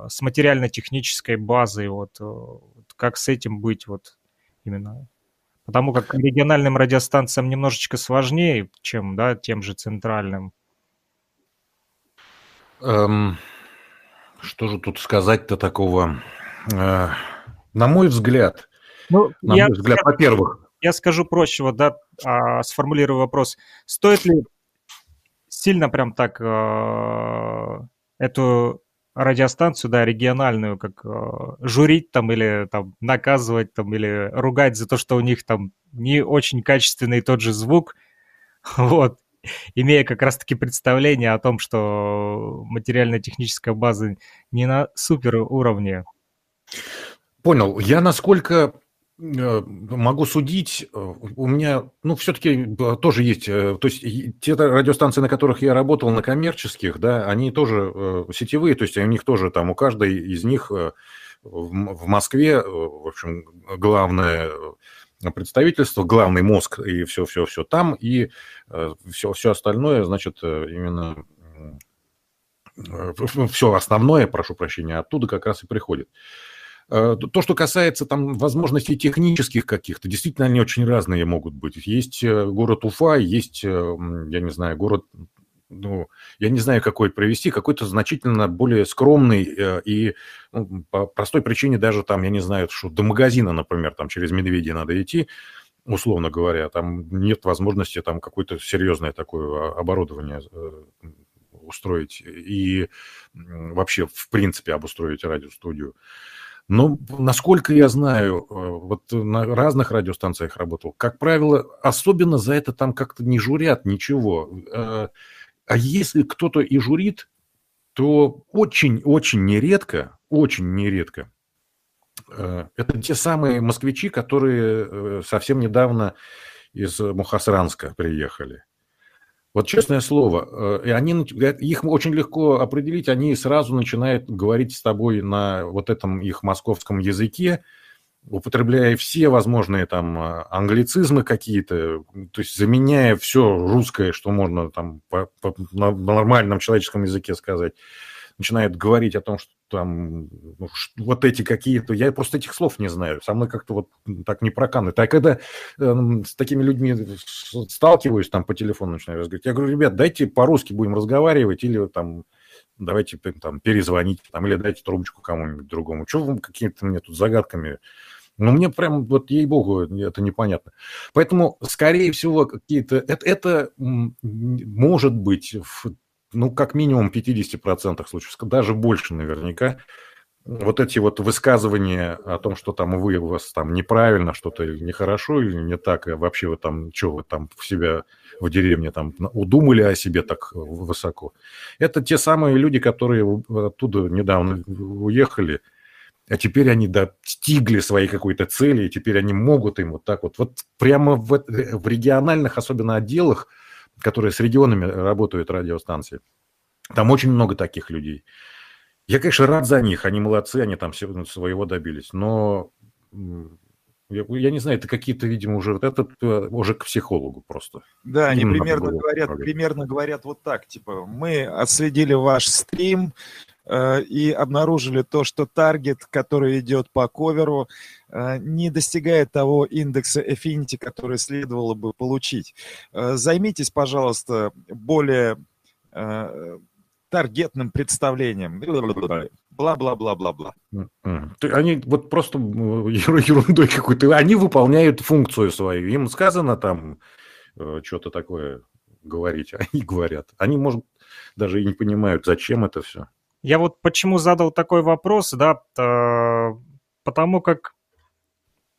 с материально-технической базой. Вот, э, вот как с этим быть вот именно? Потому как региональным радиостанциям немножечко сложнее, чем да, тем же центральным. Um... Что же тут сказать-то такого? Э, на мой взгляд, ну, на я, мой взгляд, я, во-первых... Я скажу проще, вот, да, а, сформулирую вопрос. Стоит ли сильно прям так а, эту радиостанцию, да, региональную, как а, журить там или там наказывать там или ругать за то, что у них там не очень качественный тот же звук, вот, имея как раз-таки представление о том, что материально-техническая база не на супер уровне. Понял. Я насколько э, могу судить, э, у меня, ну, все-таки э, тоже есть, то есть те радиостанции, на которых я работал, на коммерческих, да, они тоже сетевые, то есть у них тоже там, у каждой из них в Москве, в общем, главное представительство, главный мозг и все-все-все там, и все, э, все остальное, значит, э, именно э, все основное, прошу прощения, оттуда как раз и приходит. То, что касается там возможностей технических каких-то, действительно они очень разные могут быть. Есть город Уфа, есть, я не знаю, город ну, я не знаю, какой провести, какой-то значительно более скромный э, и ну, по простой причине даже там, я не знаю, что до магазина, например, там через Медведя надо идти, условно говоря, там нет возможности там какое-то серьезное такое оборудование э, устроить и вообще, в принципе, обустроить радиостудию. Но, насколько я знаю, э, вот на разных радиостанциях работал, как правило, особенно за это там как-то не журят ничего. А если кто-то и журит, то очень-очень нередко, очень нередко, э, это те самые москвичи, которые э, совсем недавно из Мухасранска приехали. Вот честное слово, э, и они, их очень легко определить, они сразу начинают говорить с тобой на вот этом их московском языке, употребляя все возможные там а, англицизмы какие-то, то есть заменяя все русское, что можно там по, по, на нормальном человеческом языке сказать, начинает говорить о том, что там ну, вот эти какие-то, я просто этих слов не знаю, со мной как-то вот так не проканывает. А когда э, с такими людьми сталкиваюсь, там по телефону начинаю разговаривать, я говорю, ребят, дайте по-русски будем разговаривать или там давайте там перезвонить, там, или дайте трубочку кому-нибудь другому. Чего вы какими-то мне тут загадками ну, мне прям, вот ей-богу, это непонятно. Поэтому, скорее всего, какие-то... Это, это может быть, в, ну, как минимум 50% случаев, даже больше наверняка, вот эти вот высказывания о том, что там вы у вас там неправильно, что-то нехорошо или не так, и вообще вы там, что вы там в себя в деревне там удумали о себе так высоко. Это те самые люди, которые оттуда недавно уехали, а теперь они достигли своей какой-то цели, и теперь они могут им вот так вот. Вот прямо в, в региональных, особенно отделах, которые с регионами работают радиостанции, там очень много таких людей. Я, конечно, рад за них, они молодцы, они там ну, своего добились, но я, я не знаю, это какие-то, видимо, уже вот этот э, уже к психологу просто. Да, они примерно говорят, примерно говорят вот так, типа, мы отследили ваш стрим, и обнаружили то, что таргет, который идет по коверу, э, не достигает того индекса Affinity, который следовало бы получить. Займитесь, пожалуйста, более таргетным представлением. Бла-бла-бла-бла-бла. Они вот просто ерундой какой-то. Они выполняют функцию свою. Им сказано там э, что-то такое говорить. Они говорят. Они, может, даже и не понимают, зачем это все. Я вот почему задал такой вопрос, да, потому как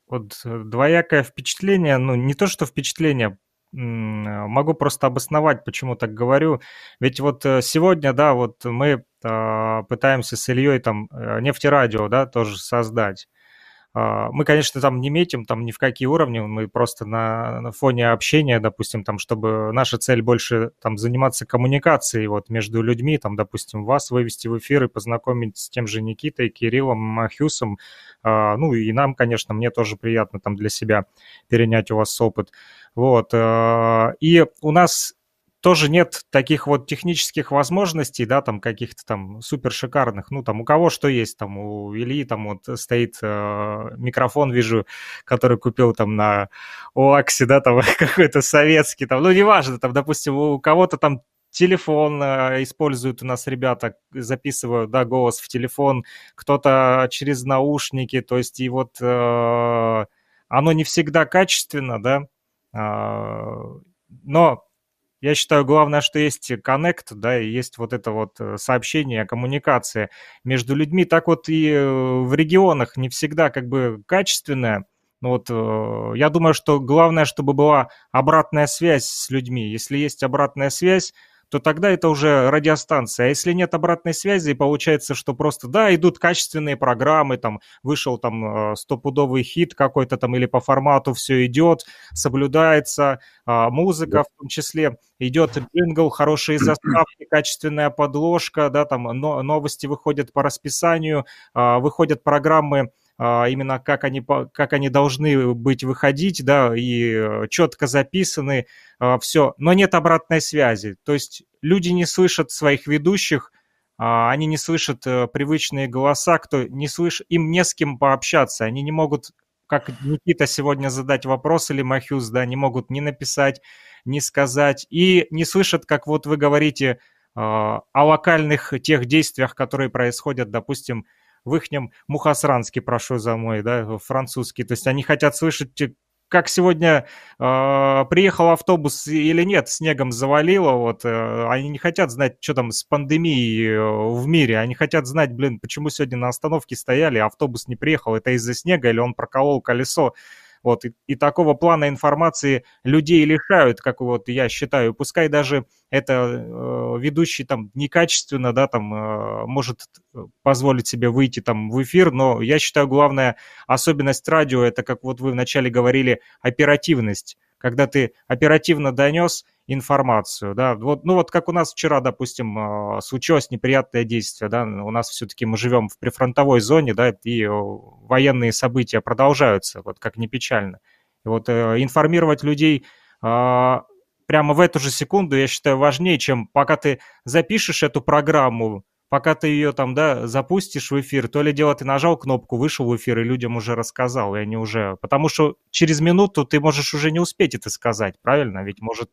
вот двоякое впечатление, ну не то что впечатление, могу просто обосновать, почему так говорю. Ведь вот э, сегодня, да, вот мы пытаемся с Ильей там э, нефтерадио, да, тоже создать. А, мы, конечно, там не метим там ни в какие уровни, мы просто на, на фоне общения, допустим, там, чтобы наша цель больше там заниматься коммуникацией вот между людьми, там, допустим, вас вывести в эфир и познакомить с тем же Никитой, Кириллом, Махюсом, а, ну и нам, конечно, мне тоже приятно там для себя перенять у вас опыт. Вот. Э, и у нас тоже нет таких вот технических возможностей, да, там каких-то там супер шикарных, ну, там у кого что есть, там у Ильи там вот стоит э, микрофон, вижу, который купил там на ОАКСе, да, там какой-то советский, там, ну, неважно, там, допустим, у кого-то там телефон э, используют у нас ребята, записывают, да, голос в телефон, кто-то через наушники, то есть и вот э, оно не всегда качественно, да, а, но я считаю, главное, что есть коннект, да, и есть вот это вот э, сообщение, коммуникация между людьми. Так вот и э, в регионах не всегда как бы качественная. Но вот э, я думаю, что главное, чтобы была обратная связь с людьми. Если есть обратная связь, то тогда это уже радиостанция. А если нет обратной связи, получается, что просто, да, идут качественные программы, там, вышел там э, стопудовый хит какой-то там или по формату все идет, соблюдается, а, музыка в том числе, идет джингл, хорошие заставки, качественная подложка, да, там новости выходят по расписанию, а, выходят программы, именно как они, как они должны быть выходить, да, и э, четко записаны, а, все, но нет обратной связи. То есть люди не слышат своих ведущих, а, они не слышат э, привычные голоса, кто не слышит, им не с кем пообщаться, они не могут, как Никита сегодня задать вопрос или Махюз, да, не могут ни написать, ни сказать, и не слышат, как вот вы говорите, о локальных тех действиях, которые происходят, допустим, в ихнем мухасранске, прошу за мой, да, французский. То есть они хотят слышать, как сегодня э, приехал автобус или нет, снегом завалило, вот, э, они не хотят знать, что там с пандемией э, в мире, они хотят знать, блин, почему сегодня на остановке стояли, автобус не приехал, это из-за снега или он проколол колесо, вот, и, и такого плана информации людей лишают, как вот я считаю. Пускай даже это э, ведущий там некачественно, да, там э, может позволить себе выйти там в эфир, но я считаю, главная особенность радио, это, как вот вы вначале говорили, оперативность. Когда ты оперативно донес, информацию, да, вот, ну вот как у нас вчера, допустим, а, случилось неприятное действие, да, у нас все-таки мы живем в прифронтовой зоне, да, и военные события продолжаются, вот как не печально. И вот э, информировать людей прямо в эту же секунду, я считаю, важнее, чем пока ты запишешь эту программу, пока ты ее там, да, запустишь в эфир, то ли дело ты нажал кнопку, вышел в эфир и людям уже рассказал, и они уже... Потому что через минуту ты можешь уже не успеть это сказать, правильно? Ведь может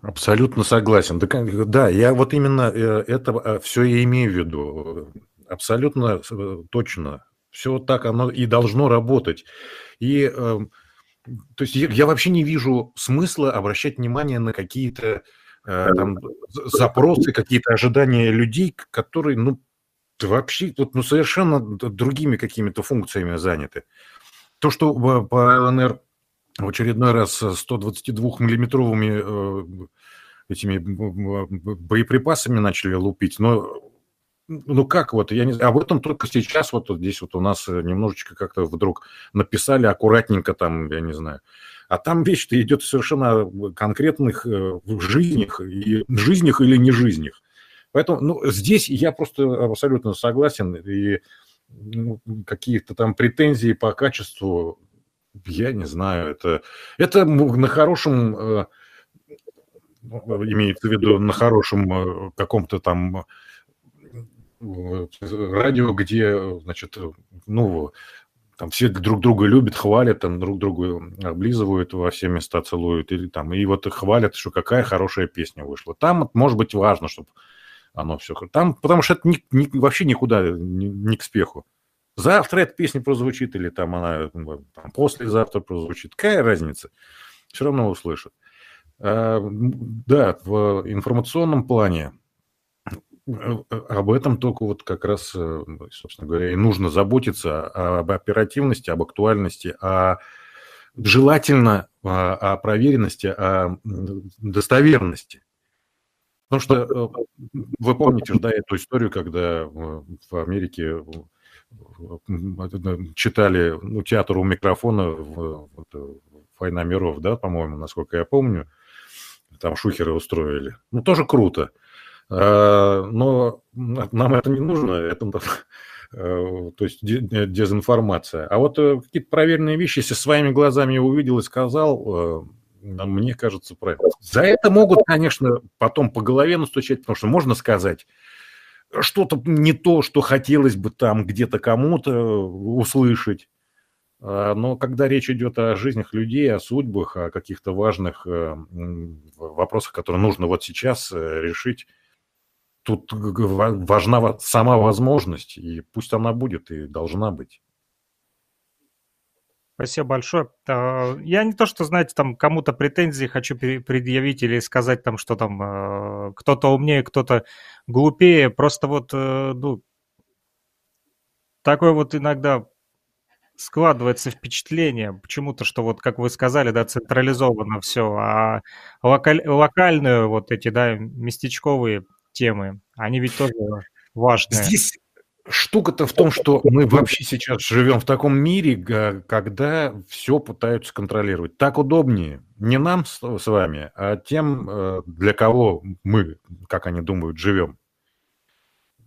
Абсолютно согласен. Да, я вот именно э, это э, все и имею в виду. Абсолютно э, точно. Все так оно и должно работать. И эм, то есть я вообще не вижу смысла обращать внимание на какие-то там, запросы, какие-то ожидания людей, которые, ну, вообще вот, ну, совершенно другими какими-то функциями заняты. То, что по ЛНР в очередной раз 122-миллиметровыми э, этими боеприпасами начали лупить, но ну как вот, я не знаю, об этом только сейчас вот, вот здесь вот у нас немножечко как-то вдруг написали аккуратненько там, я не знаю. А там вещь-то идет совершенно конкретных э, жизнях, и жизнях или не жизнях. Поэтому ну, здесь я просто абсолютно согласен, и ну, какие-то там претензии по качеству, я не знаю, это, это на хорошем, э, имеется в виду на хорошем э, каком-то там радио, где, значит, ну, там все друг друга любят, хвалят, там друг друга облизывают во все места, целуют, или там, и вот хвалят, что какая хорошая песня вышла. Там, может быть, важно, чтобы оно все... Там, потому что это ни, ни, вообще никуда, не ни к спеху. Завтра эта песня прозвучит, или там она там, послезавтра прозвучит. Какая разница? Все равно услышат. А, да, в информационном плане об этом только вот как раз, э, собственно говоря, и нужно заботиться об оперативности, об актуальности, а желательно о проверенности, о достоверности. Потому что э, вы помните да, эту историю, когда в Америке читали ну, театр у микрофона в, «Война миров», да, по-моему, насколько я помню, там шухеры устроили. Ну, тоже круто. А, но нам это не нужно, это э, то есть дезинформация. А вот э, какие-то проверенные вещи, если своими глазами увидел и сказал, мне кажется, правильно. За это могут, конечно, потом по голове настучать, потому что можно сказать что-то не то, что хотелось бы там где-то кому-то услышать. А, но когда речь идет о жизнях людей, о судьбах, о каких-то важных э, вопросах, которые нужно вот сейчас э, решить, тут важна сама возможность, и пусть она будет и должна быть. Спасибо большое. А, я не то, что, знаете, там кому-то претензии хочу предъявить или сказать там, что там а, кто-то умнее, кто-то глупее. Просто вот, э, ну, такое вот иногда складывается впечатление почему-то, что вот, как вы сказали, да, централизовано все, а локаль, локальные вот эти, да, местечковые темы, они ведь тоже важные. Здесь Штука-то в том, что мы вообще сейчас живем в таком мире, когда все пытаются контролировать. Так удобнее. Не нам с вами, а тем, э, для кого мы, как они думают, живем.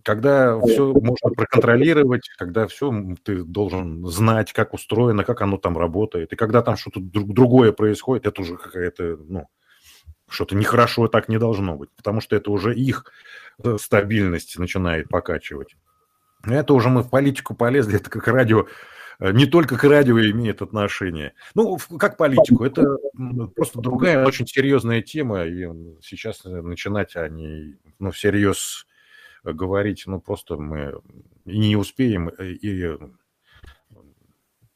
Когда все можно проконтролировать, когда все ты должен знать, как устроено, как оно там работает. И когда там что-то другое происходит, это уже какая-то, ну, что-то нехорошо так не должно быть. Потому что это уже их э, стабильность начинает покачивать. Это уже мы в политику полезли, это как радио, э, не только к радио имеет отношение. Ну, как политику, это просто другая очень серьезная тема, и сейчас начинать о ней, ну, всерьез говорить, ну, просто мы и не успеем, и,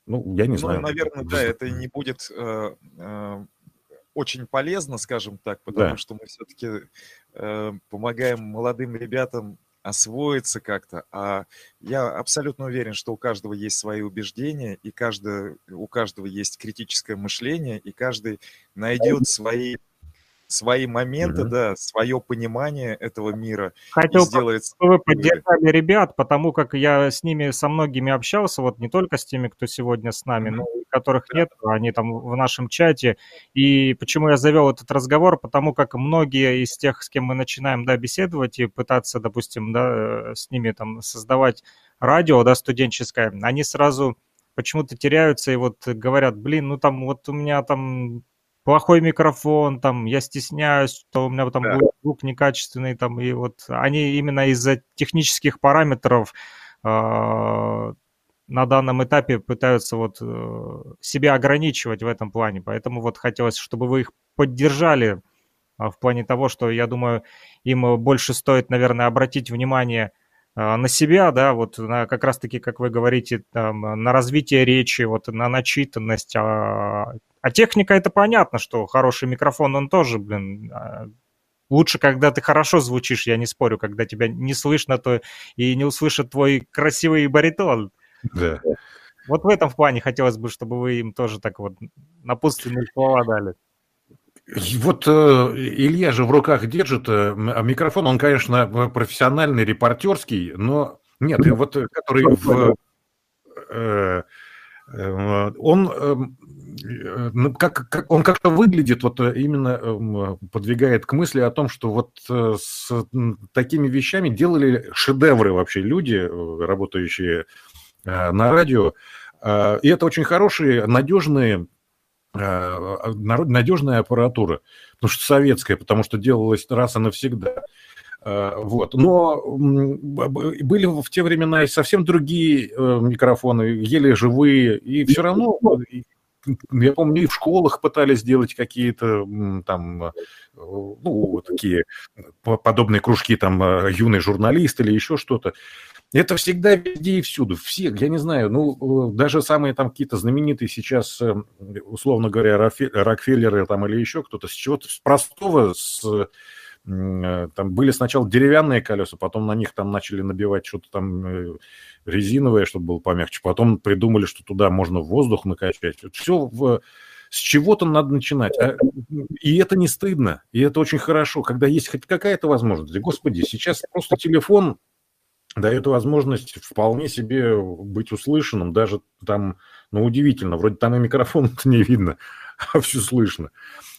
ну, я не ну, знаю. Ну, наверное, да, это не будет э, э, очень полезно, скажем так, потому да. что мы все-таки э, помогаем молодым ребятам освоиться как-то. А я абсолютно уверен, что у каждого есть свои убеждения, и каждый, у каждого есть критическое мышление, и каждый найдет свои свои моменты, mm-hmm. да, свое понимание этого мира. Хотел, сделает... чтобы вы поддержали ребят, потому как я с ними, со многими общался, вот не только с теми, кто сегодня с нами, mm-hmm. но и которых нет, они там в нашем чате. И почему я завел этот разговор? Потому как многие из тех, с кем мы начинаем, да, беседовать и пытаться, допустим, да, с ними там создавать радио, да, студенческое, они сразу почему-то теряются и вот говорят, блин, ну там вот у меня там плохой микрофон, там, я стесняюсь, что у меня там да. будет звук некачественный, там, и вот они именно из-за технических параметров э, на данном этапе пытаются вот э, себя ограничивать в этом плане, поэтому вот хотелось, чтобы вы их поддержали э, в плане того, что, я думаю, им больше стоит, наверное, обратить внимание на себя, да, вот на, как раз-таки, как вы говорите, там, на развитие речи, вот на начитанность, а, техника это понятно, что хороший микрофон, он тоже, блин, а, лучше, когда ты хорошо звучишь, я не спорю, когда тебя не слышно, то и не услышат твой красивый баритон. Да. Вот в этом плане хотелось бы, чтобы вы им тоже так вот напутственные слова дали. Вот э, Илья же в руках держит э, а микрофон, он, конечно, профессиональный, репортерский, но нет, вот э, который в... Э, э, он эм, э, как, как, он как-то выглядит, вот именно эм, подвигает к мысли о том, что вот с такими вещами делали шедевры вообще люди, работающие на радио. И это очень хорошие, надежные Э, надежная аппаратура, потому что советская, потому что делалась раз и навсегда. Э, вот. Но были в те времена и совсем другие э, микрофоны, еле живые, и все равно, я помню, и в школах пытались сделать какие-то там, ну, такие подобные кружки, там, юный журналист или еще что-то. Это всегда везде и всюду. Все, я не знаю, ну, даже самые там какие-то знаменитые сейчас, э, условно говоря, Рокфеллеры там или еще кто-то, с чего-то с простого, с, э, там были сначала деревянные колеса, потом на них там начали набивать что-то там э, резиновое, чтобы было помягче, потом придумали, что туда можно воздух накачать. Все в, с чего-то надо начинать. А, и это не стыдно, и это очень хорошо, когда есть хоть какая-то возможность. Господи, сейчас просто телефон дает возможность вполне себе быть услышанным, даже там, ну, удивительно, вроде там и микрофон не видно, а все слышно.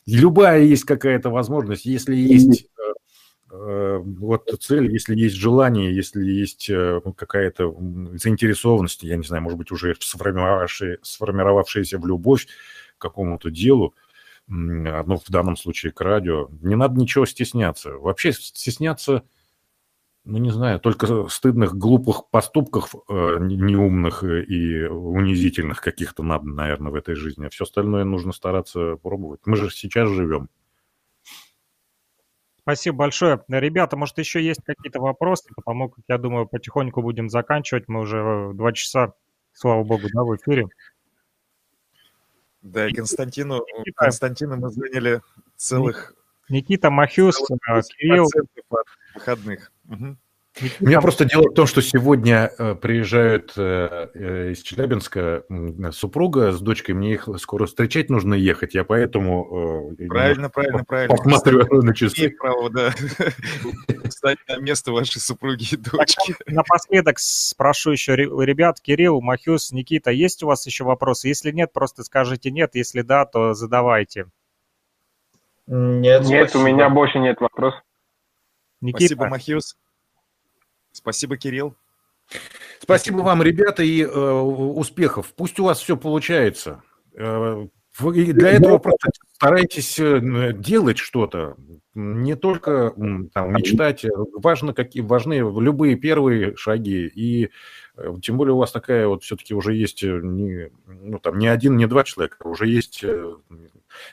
Любая есть какая-то возможность, если есть э, вот цель, если есть желание, если есть э, какая-то заинтересованность, я не знаю, может быть, уже сформировавшая, сформировавшаяся в любовь к какому-то делу, ну, в данном случае к радио, не надо ничего стесняться. Вообще стесняться – ну, не знаю, только стыдных, глупых поступков, э, неумных и унизительных каких-то надо, наверное, в этой жизни. А все остальное нужно стараться пробовать. Мы же сейчас живем. Спасибо большое. Ребята, может, еще есть какие-то вопросы, потому как, я думаю, потихоньку будем заканчивать. Мы уже два часа, слава богу, да, в эфире. Да, Константину, Константину мы заняли целых... Никита Махюс, э, Кирилл... Выходных. Угу. У меня просто дело в том, что сегодня э, приезжают э, э, из Челябинска супруга с дочкой, мне их скоро встречать нужно ехать, я поэтому... Правильно, правильно, правильно. Посматриваю на часы. право, да. Встать на место вашей супруги и дочки. Напоследок спрошу еще ребят, Кирилл, Махюс, Никита, есть у вас еще вопросы? Если нет, просто скажите нет, если да, то задавайте. Нет, нет у меня больше нет вопросов. Никита. Спасибо, Махиус. Спасибо, Кирилл. Спасибо вам, ребята, и э, успехов. Пусть у вас все получается. Э, вы для этого просто старайтесь э, делать что-то, не только там, мечтать. Важно, какие, важны любые первые шаги. И э, тем более у вас такая вот все-таки уже есть не, ну, там, не один, не два человека, уже есть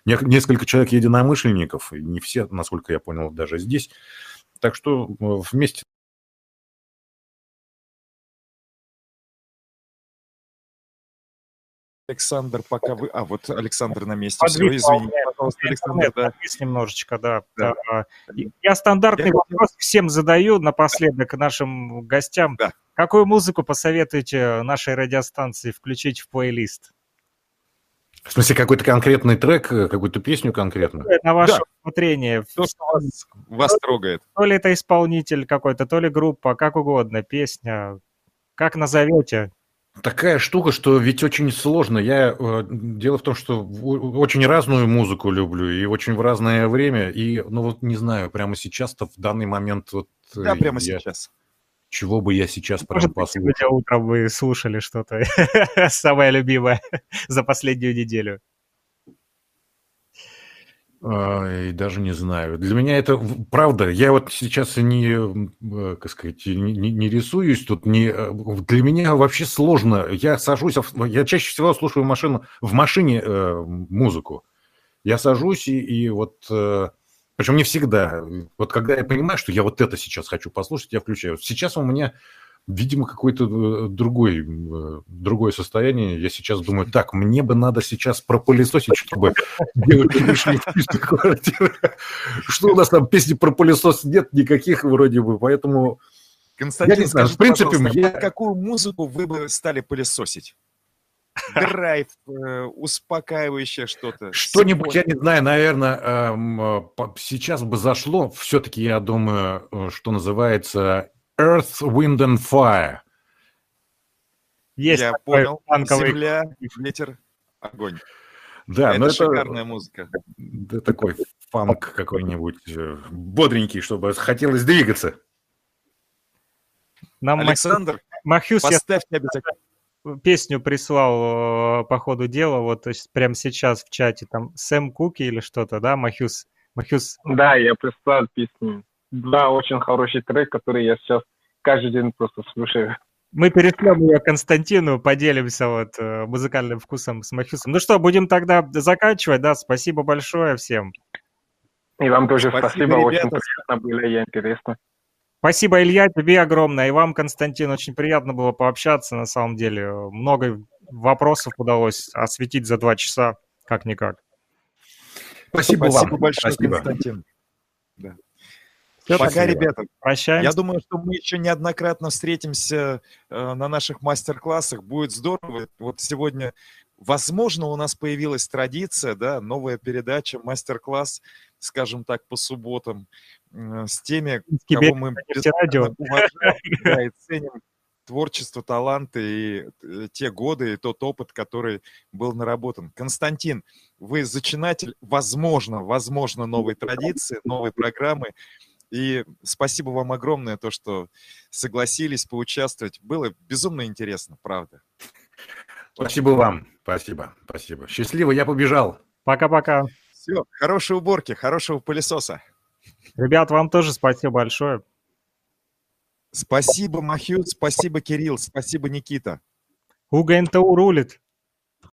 несколько человек единомышленников, не все, насколько я понял, даже здесь. Так что вместе Александр, пока вы... А, вот Александр на месте. Все, извини, пожалуйста, Александр. Да. немножечко, да. да. Я стандартный Я вопрос всем задаю напоследок нашим гостям. Да. Какую музыку посоветуете нашей радиостанции включить в плейлист? В смысле, какой-то конкретный трек, э, какую-то песню конкретно? На ваше да. усмотрение. То, что вас, вас трогает. То ли это исполнитель какой-то, то ли группа, как угодно, песня. Как назовете? Такая штука, что ведь очень сложно. Я э, дело в том, что очень разную музыку люблю и очень в разное время. И, ну вот не знаю, прямо сейчас-то в данный момент вот. Да, прямо я... сейчас. Чего бы я сейчас прям Может, послушал? Сегодня утром вы слушали что-то самое любимое за последнюю неделю. Ой, даже не знаю. Для меня это правда. Я вот сейчас не, э, как сказать, не, не рисуюсь тут. Не, э, для меня вообще сложно. Я сажусь, я чаще всего слушаю машину, в машине э, музыку. Я сажусь и, и вот э, причем не всегда. Вот когда я понимаю, что я вот это сейчас хочу послушать, я включаю. Сейчас у меня видимо, какое-то э, другой, э, другое состояние. Я сейчас думаю, так, мне бы надо сейчас пропылесосить, чтобы девушки пришли в чистую квартиру. Что у нас там песни про пылесос нет никаких вроде бы, поэтому... Константин, я не знаю, в принципе, я... какую музыку вы бы стали пылесосить? драйв, э, успокаивающее что-то. Что-нибудь, я не знаю, наверное, эм, сейчас бы зашло. Все-таки, я думаю, что называется Earth, Wind and Fire. Есть Я понял. Фанковый... Земля, ветер, огонь. Да, это но это шикарная музыка. Да, такой фанк какой-нибудь э, бодренький, чтобы хотелось двигаться. Нам Александр, Махюс, поставьте я... обязательно песню прислал э, по ходу дела, вот прямо сейчас в чате, там Сэм Куки или что-то, да, Махюс? Махюс? Да, я прислал песню. Да, очень хороший трек, который я сейчас каждый день просто слушаю. Мы перешлем ее Константину, поделимся вот э, музыкальным вкусом с Махюсом. Ну что, будем тогда заканчивать, да? Спасибо большое всем. И вам тоже спасибо, спасибо очень приятно было и интересно. Спасибо, Илья, тебе огромное. И вам, Константин, очень приятно было пообщаться, на самом деле. Много вопросов удалось осветить за два часа, как-никак. Спасибо, спасибо вам. большое, спасибо. Константин. Да. Все, Пока, спасибо. ребята. Прощаемся. Я думаю, что мы еще неоднократно встретимся э, на наших мастер-классах. Будет здорово. Вот сегодня, возможно, у нас появилась традиция, да, новая передача, мастер-класс, скажем так, по субботам, э, с теми, Тебе кого мы уважаем да, и ценим творчество, таланты и э, те годы, и тот опыт, который был наработан. Константин, вы зачинатель, возможно, возможно, новой традиции, новой программы. И спасибо вам огромное, то, что согласились поучаствовать. Было безумно интересно, правда. Спасибо вам. Спасибо, спасибо. Счастливо, я побежал. Пока-пока. Все, хорошей уборки, хорошего пылесоса. Ребят, вам тоже спасибо большое. Спасибо, Махют, спасибо, Кирилл, спасибо, Никита. УГНТУ рулит.